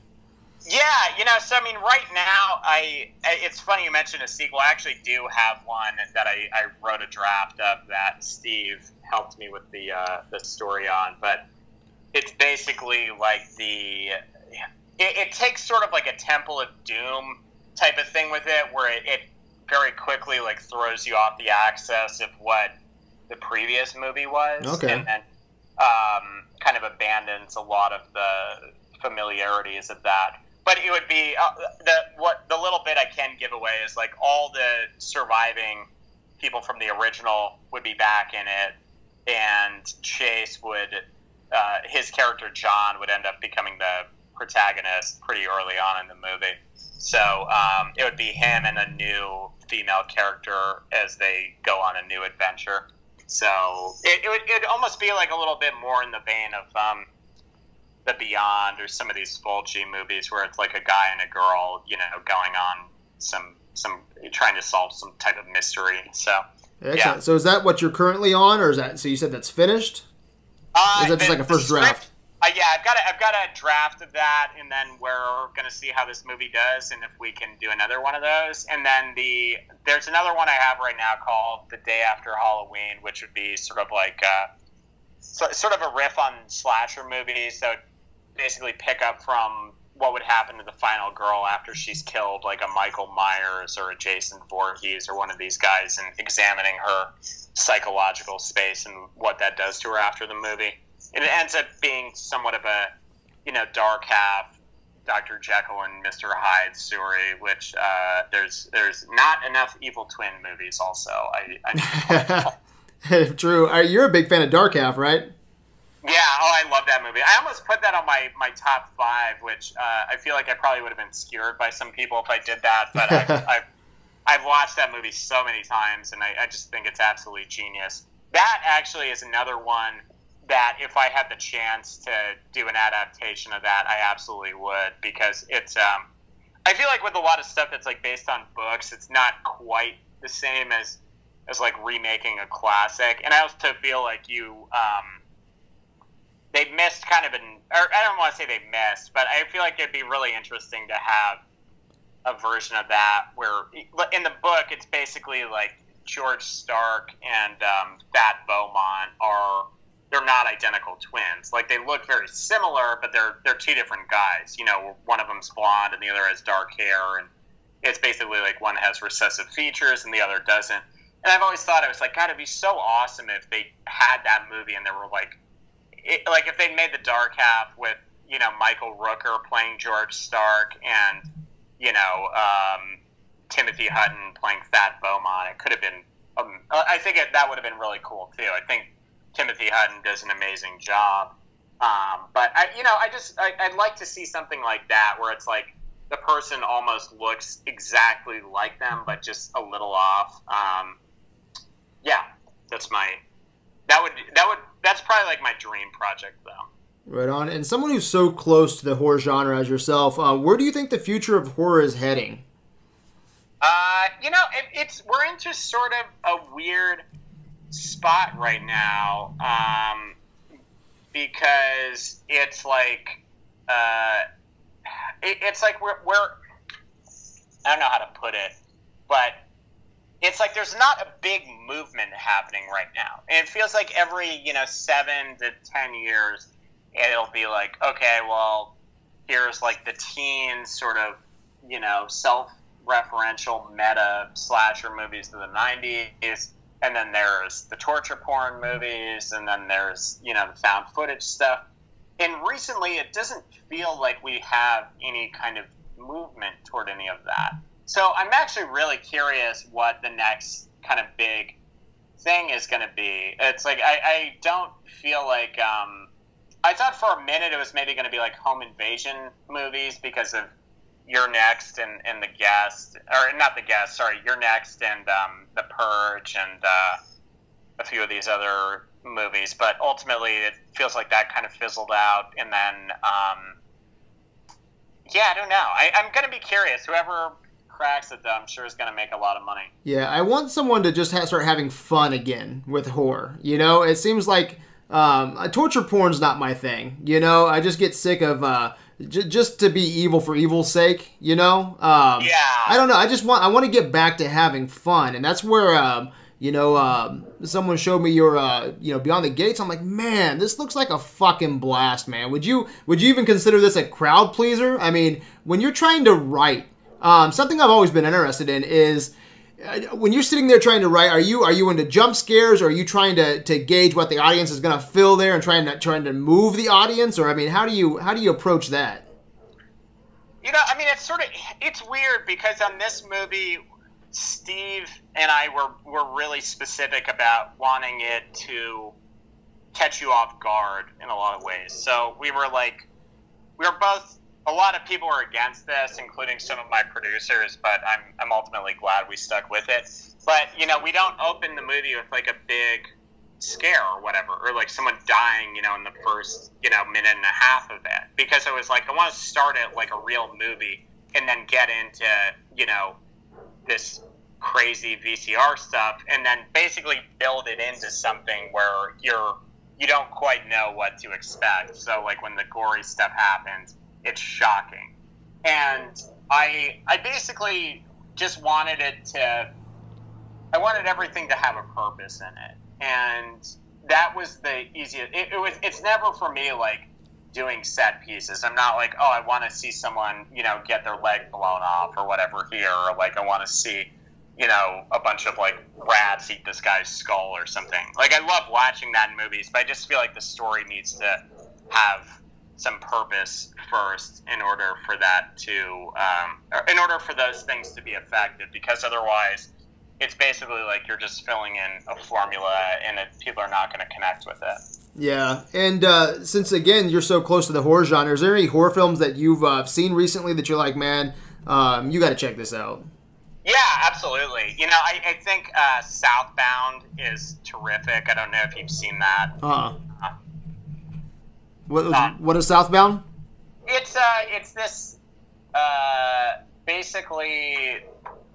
Yeah, you know, so I mean, right now, I it's funny you mentioned a sequel. I actually do have one that I, I wrote a draft of that Steve helped me with the uh, the story on, but it's basically like the it, it, takes sort of like a Temple of Doom type of thing with it, where it, it very quickly like throws you off the axis of what the previous movie was, okay. and then um, kind of abandons a lot of the familiarities of that but it would be uh, the what the little bit I can give away is like all the surviving people from the original would be back in it, and Chase would uh, his character John would end up becoming the protagonist pretty early on in the movie. So um, it would be him and a new female character as they go on a new adventure. So it, it would it'd almost be like a little bit more in the vein of um, the Beyond or some of these Fulci movies where it's like a guy and a girl, you know, going on some some trying to solve some type of mystery. So Excellent. Yeah. So is that what you're currently on, or is that so? You said that's finished. Uh, is that just like a first draft? Uh, yeah, I've got a, I've got a draft of that, and then we're gonna see how this movie does, and if we can do another one of those. And then the there's another one I have right now called The Day After Halloween, which would be sort of like uh, so, sort of a riff on slasher movies. So basically pick up from what would happen to the final girl after she's killed, like a Michael Myers or a Jason Voorhees or one of these guys, and examining her psychological space and what that does to her after the movie. And it ends up being somewhat of a, you know, dark half Dr. Jekyll and Mr. Hyde story, which uh, there's there's not enough evil twin movies. Also, I, I true. You're a big fan of Dark Half, right? Yeah, oh, I love that movie. I almost put that on my, my top five, which uh, I feel like I probably would have been skewered by some people if I did that. But I've, I've, I've, watched that movie so many times, and I, I just think it's absolutely genius. That actually is another one that if I had the chance to do an adaptation of that, I absolutely would because it's. Um, I feel like with a lot of stuff that's like based on books, it's not quite the same as as like remaking a classic, and I also feel like you. Um, they missed kind of an, or I don't want to say they missed, but I feel like it'd be really interesting to have a version of that where in the book it's basically like George Stark and um, Thad Beaumont are they're not identical twins. Like they look very similar, but they're they're two different guys. You know, one of them's blonde and the other has dark hair, and it's basically like one has recessive features and the other doesn't. And I've always thought it was like, God, it'd be so awesome if they had that movie and there were like it, like if they made the dark half with you know Michael Rooker playing George Stark and you know um, Timothy Hutton playing Thad Beaumont, it could have been. Um, I think it, that would have been really cool too. I think Timothy Hutton does an amazing job. Um, but I, you know, I just I, I'd like to see something like that where it's like the person almost looks exactly like them, but just a little off. Um, yeah, that's my that would that would that's probably like my dream project though. Right on. And someone who's so close to the horror genre as yourself, uh, where do you think the future of horror is heading? Uh, you know, it, it's we're into sort of a weird spot right now um, because it's like uh, it, it's like we're, we're I don't know how to put it, but it's like there's not a big movement happening right now. And it feels like every, you know, seven to ten years, it'll be like, okay, well, here's like the teen sort of, you know, self referential meta slasher movies of the 90s. And then there's the torture porn movies. And then there's, you know, the found footage stuff. And recently, it doesn't feel like we have any kind of movement toward any of that. So I'm actually really curious what the next kind of big thing is going to be. It's like I, I don't feel like um, I thought for a minute it was maybe going to be like home invasion movies because of You're Next and, and the Guest, or not the Guest, sorry, You're Next and um, the Purge and uh, a few of these other movies. But ultimately, it feels like that kind of fizzled out, and then. Um, yeah, I don't know. I, I'm gonna be curious. Whoever cracks it, I'm sure is gonna make a lot of money. Yeah, I want someone to just ha- start having fun again with horror. You know, it seems like um, torture porn's not my thing. You know, I just get sick of uh, j- just to be evil for evil's sake. You know, um, Yeah. I don't know. I just want I want to get back to having fun, and that's where um, you know um, someone showed me your uh, you know Beyond the Gates. I'm like, man, this looks like a fucking blast, man. Would you would you even consider this a crowd pleaser? I mean, when you're trying to write, um, something I've always been interested in is when you're sitting there trying to write, are you are you into jump scares, or are you trying to, to gauge what the audience is going to feel there and trying to trying to move the audience, or I mean, how do you how do you approach that? You know, I mean, it's sort of it's weird because on this movie, Steve and I were were really specific about wanting it to catch you off guard in a lot of ways. So we were like, we were both. A lot of people were against this, including some of my producers, but I'm I'm ultimately glad we stuck with it. But you know, we don't open the movie with like a big scare or whatever, or like someone dying, you know, in the first, you know, minute and a half of it. Because it was like, I want to start it like a real movie and then get into, you know, this crazy VCR stuff and then basically build it into something where you're, you don't quite know what to expect. So, like, when the gory stuff happens, it's shocking. And I, I basically just wanted it to, I wanted everything to have a purpose in it and that was the easiest. It, it, was. It's never for me like doing set pieces. I'm not like, oh, I want to see someone, you know, get their leg blown off or whatever here, or like I want to see, you know, a bunch of like rats eat this guy's skull or something. Like I love watching that in movies, but I just feel like the story needs to have some purpose first in order for that to, um, in order for those things to be effective, because otherwise it's basically like you're just filling in a formula and it, people are not going to connect with it. Yeah, and uh, since again you're so close to the horror genre, is there any horror films that you've uh, seen recently that you're like, man, um, you got to check this out? Yeah, absolutely. You know, I, I think uh, Southbound is terrific. I don't know if you've seen that. Uh. What what is Southbound? It's uh, it's this uh, basically,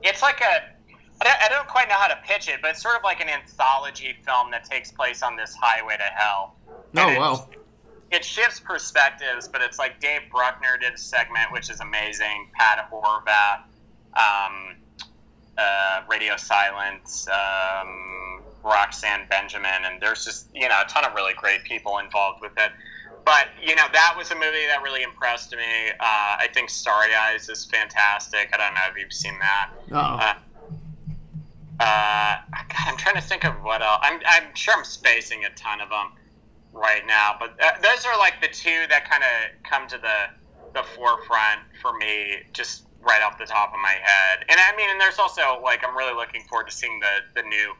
it's like a I don't, I don't quite know how to pitch it, but it's sort of like an anthology film that takes place on this highway to hell. Oh it- wow! It shifts perspectives, but it's like Dave Bruckner did a segment, which is amazing. Pat Horvath, um, uh, Radio Silence, um, Roxanne Benjamin, and there's just you know a ton of really great people involved with it. But you know that was a movie that really impressed me. Uh, I think Starry Eyes is fantastic. I don't know if you've seen that. Uh, uh, God, I'm trying to think of what else. I'm, I'm sure I'm spacing a ton of them right now, but uh, those are like the two that kind of come to the the forefront for me, just right off the top of my head. And I mean, and there's also like I'm really looking forward to seeing the the new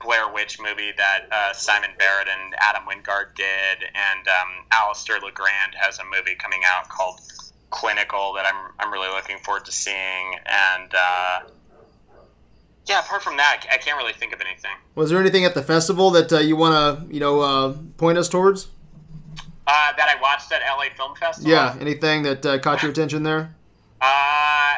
Blair Witch movie that uh, Simon Barrett and Adam Wingard did, and um, Alistair Legrand has a movie coming out called Clinical that I'm I'm really looking forward to seeing, and. Uh, yeah, apart from that, I can't really think of anything. Was there anything at the festival that uh, you want to you know uh, point us towards? Uh, that I watched at LA Film Festival. Yeah, anything that uh, caught your attention there? Uh,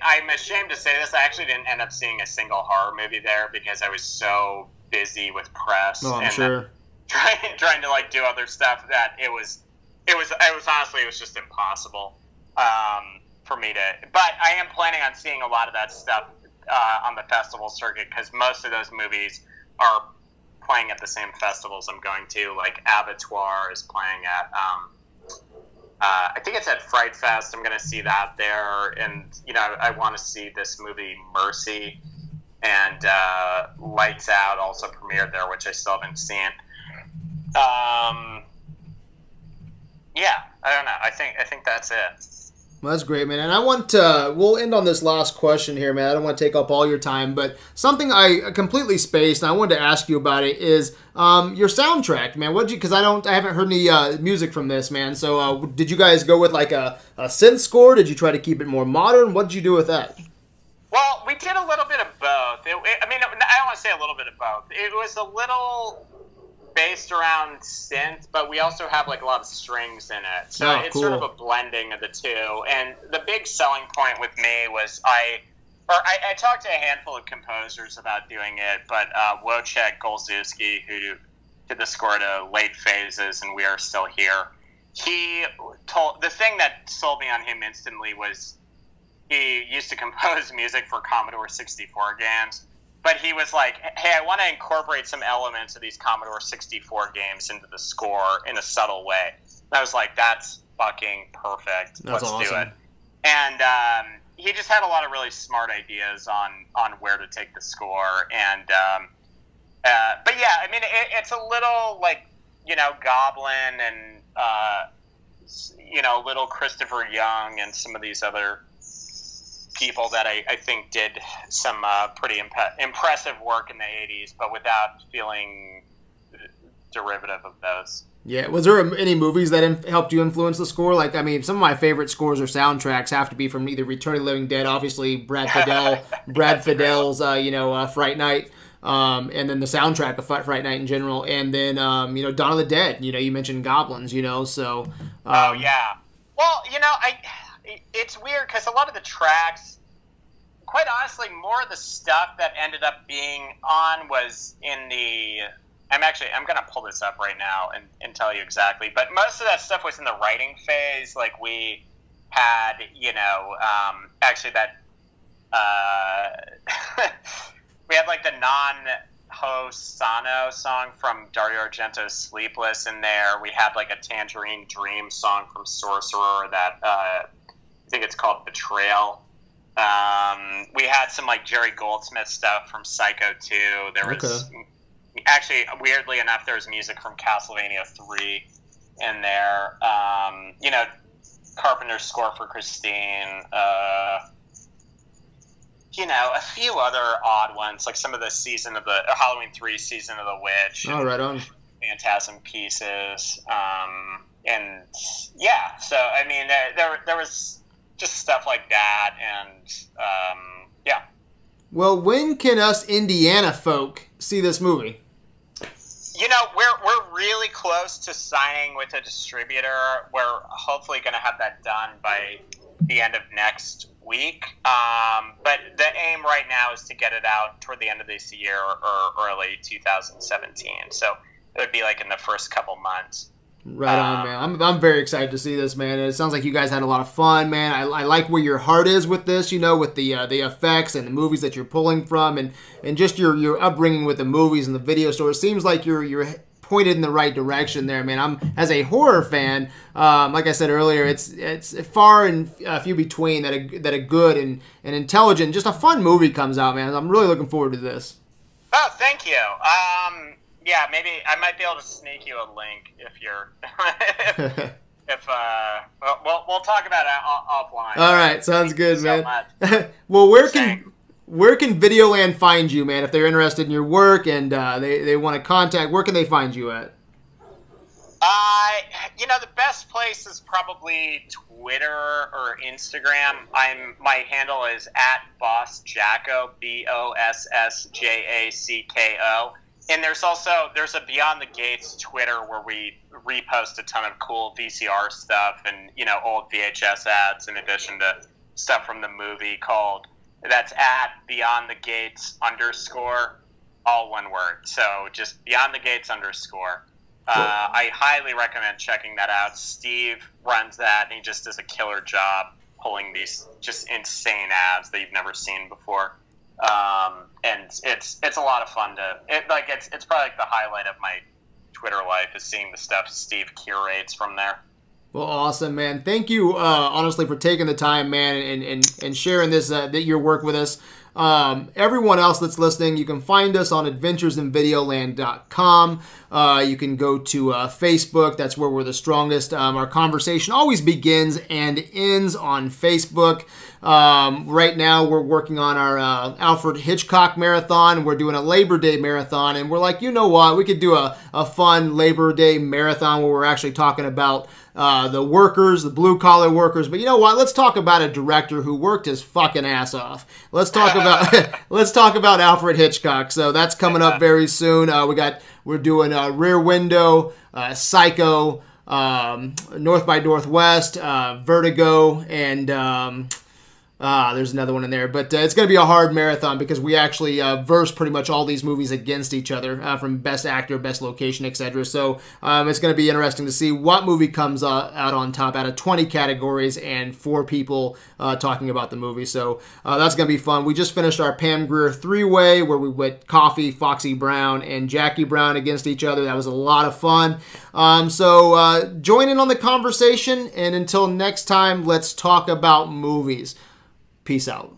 I'm ashamed to say this. I actually didn't end up seeing a single horror movie there because I was so busy with press Oh, I'm and sure. trying trying to like do other stuff that it was it was it was honestly it was just impossible um, for me to. But I am planning on seeing a lot of that stuff uh, on the festival circuit because most of those movies are playing at the same festivals I'm going to. Like Abattoir is playing at. Um, uh, I think it's at Fright Fest. I'm going to see that there, and you know, I, I want to see this movie Mercy, and uh, Lights Out also premiered there, which I still haven't seen. Um, yeah, I don't know. I think I think that's it. Well, that's great, man. And I want to, we'll end on this last question here, man. I don't want to take up all your time, but something I completely spaced, and I wanted to ask you about it, is um, your soundtrack, man. What did you, because I don't, I haven't heard any uh, music from this, man. So uh, did you guys go with like a, a synth score? Did you try to keep it more modern? What did you do with that? Well, we did a little bit of both. It, it- I mean, I don't want to say a little bit of both. It was a little. Based around synth, but we also have like a lot of strings in it. So Oh, it's sort of a blending of the two. And the big selling point with me was I, or I, I talked to a handful of composers about doing it, but uh, Wojciech Golczewski, who did the score to Late Phases and We Are Still Here, he told the thing that sold me on him instantly was he used to compose music for Commodore 64 games but he was like, "Hey, I want to incorporate some elements of these Commodore 64 games into the score in a subtle way." And I was like, "That's fucking perfect. That's Let's do it." And um, he just had a lot of really smart ideas on on where to take the score, and um, uh, but yeah, I mean, it, it's a little like you know, Goblin and uh, you know, little Christopher Young and some of these other people that I, I think did some uh, pretty imp- impressive work in the 80s, but without feeling derivative of those. Yeah, was there any movies that in- helped you influence the score? Like, I mean, some of my favorite scores or soundtracks have to be from either Return of the Living Dead, obviously Brad Fiedel, Brad Fiedel's, uh, you know, uh, Fright Night, um, and then the soundtrack of Fright Fright Night in general, and then um, you know, Dawn of the Dead. You know, you mentioned Goblins, you know, so. Um, oh yeah. Well, you know, I it's weird because a lot of the tracks, quite honestly, more of the stuff that ended up being on was in the. I'm actually I'm gonna pull this up right now and, and tell you exactly, but most of that stuff was in the writing phase. Like we had, you know, um, actually that. Uh, we had like the Non ho sonno song from Dario Argento's Sleepless in there. We had like a Tangerine Dream song from Sorcerer that uh, think it's called Betrayal. Um, we had some like Jerry Goldsmith stuff from Psycho 2. There was actually, weirdly enough, there was music from Castlevania 3 in there. Um, you know, Carpenter's score for Christine. Uh, you know, a few other odd ones, like some of the season of the uh, Halloween three season of the witch, Oh, right on. Phantasm pieces, um, and yeah. So I mean, there, there there was just stuff like that, and um, yeah. Well, when can us Indiana folk see this movie? You know, we're we're really close to signing with a distributor. We're hopefully going to have that done by the end of next week. Um, but the aim right now is to get it out toward the end of this year or early 2017. So it would be like in the first couple months. Right on, Um, man. I'm, I'm very excited to see this, man. It sounds like you guys had a lot of fun, man. I, I like where your heart is with this, you know, with the uh, the effects and the movies that you're pulling from, and, and just your, your upbringing with the movies and the video store. It seems like you're you're pointed in the right direction there, man. I'm as a horror fan, um, like I said earlier, it's it's far and uh, few between that a that a good and, and intelligent, just a fun movie comes out, man. I'm really looking forward to this. Oh, thank you. Um, yeah, maybe I might be able to sneak you a link if you're. if, if uh, well, we'll, talk about it offline. All right, sounds good, so man. much. well, where can where can Videoland find you, man? If they're interested in your work and uh, they they want to contact, where can they find you at? Uh, you know, the best place is probably Twitter or Instagram. I'm my handle is at Boss Jacko B O S S J A C K O. And there's also there's a Beyond the Gates Twitter where we repost a ton of cool VCR stuff and you know old VHS ads in addition to stuff from the movie called that's at Beyond the Gates underscore all one word. So just Beyond the Gates underscore. Uh, I highly recommend checking that out. Steve runs that, and he just does a killer job pulling these just insane ads that you've never seen before. Um, and it's it's a lot of fun to it, like it's it's probably like the highlight of my Twitter life is seeing the stuff Steve curates from there. Well, awesome, man. Thank you, uh, honestly, for taking the time, man, and and, and sharing this uh, that your work with us. Um, everyone else that's listening, you can find us on adventuresinvideoland.com. Uh, you can go to uh, Facebook. That's where we're the strongest. Um, our conversation always begins and ends on Facebook. Um, right now, we're working on our uh, Alfred Hitchcock marathon. We're doing a Labor Day marathon, and we're like, you know what? We could do a, a fun Labor Day marathon where we're actually talking about uh, the workers, the blue collar workers. But you know what? Let's talk about a director who worked his fucking ass off. Let's talk about let's talk about Alfred Hitchcock. So that's coming up very soon. Uh, we got we're doing uh, Rear Window, uh, Psycho, um, North by Northwest, uh, Vertigo, and um, Ah, there's another one in there, but uh, it's going to be a hard marathon because we actually uh, verse pretty much all these movies against each other uh, from best actor, best location, etc. So um, it's going to be interesting to see what movie comes uh, out on top out of 20 categories and four people uh, talking about the movie. So uh, that's going to be fun. We just finished our Pam Grier three way where we went Coffy, Foxy Brown, and Jackie Brown against each other. That was a lot of fun. Um, so join in on the conversation, and until next time, let's talk about movies. Peace out.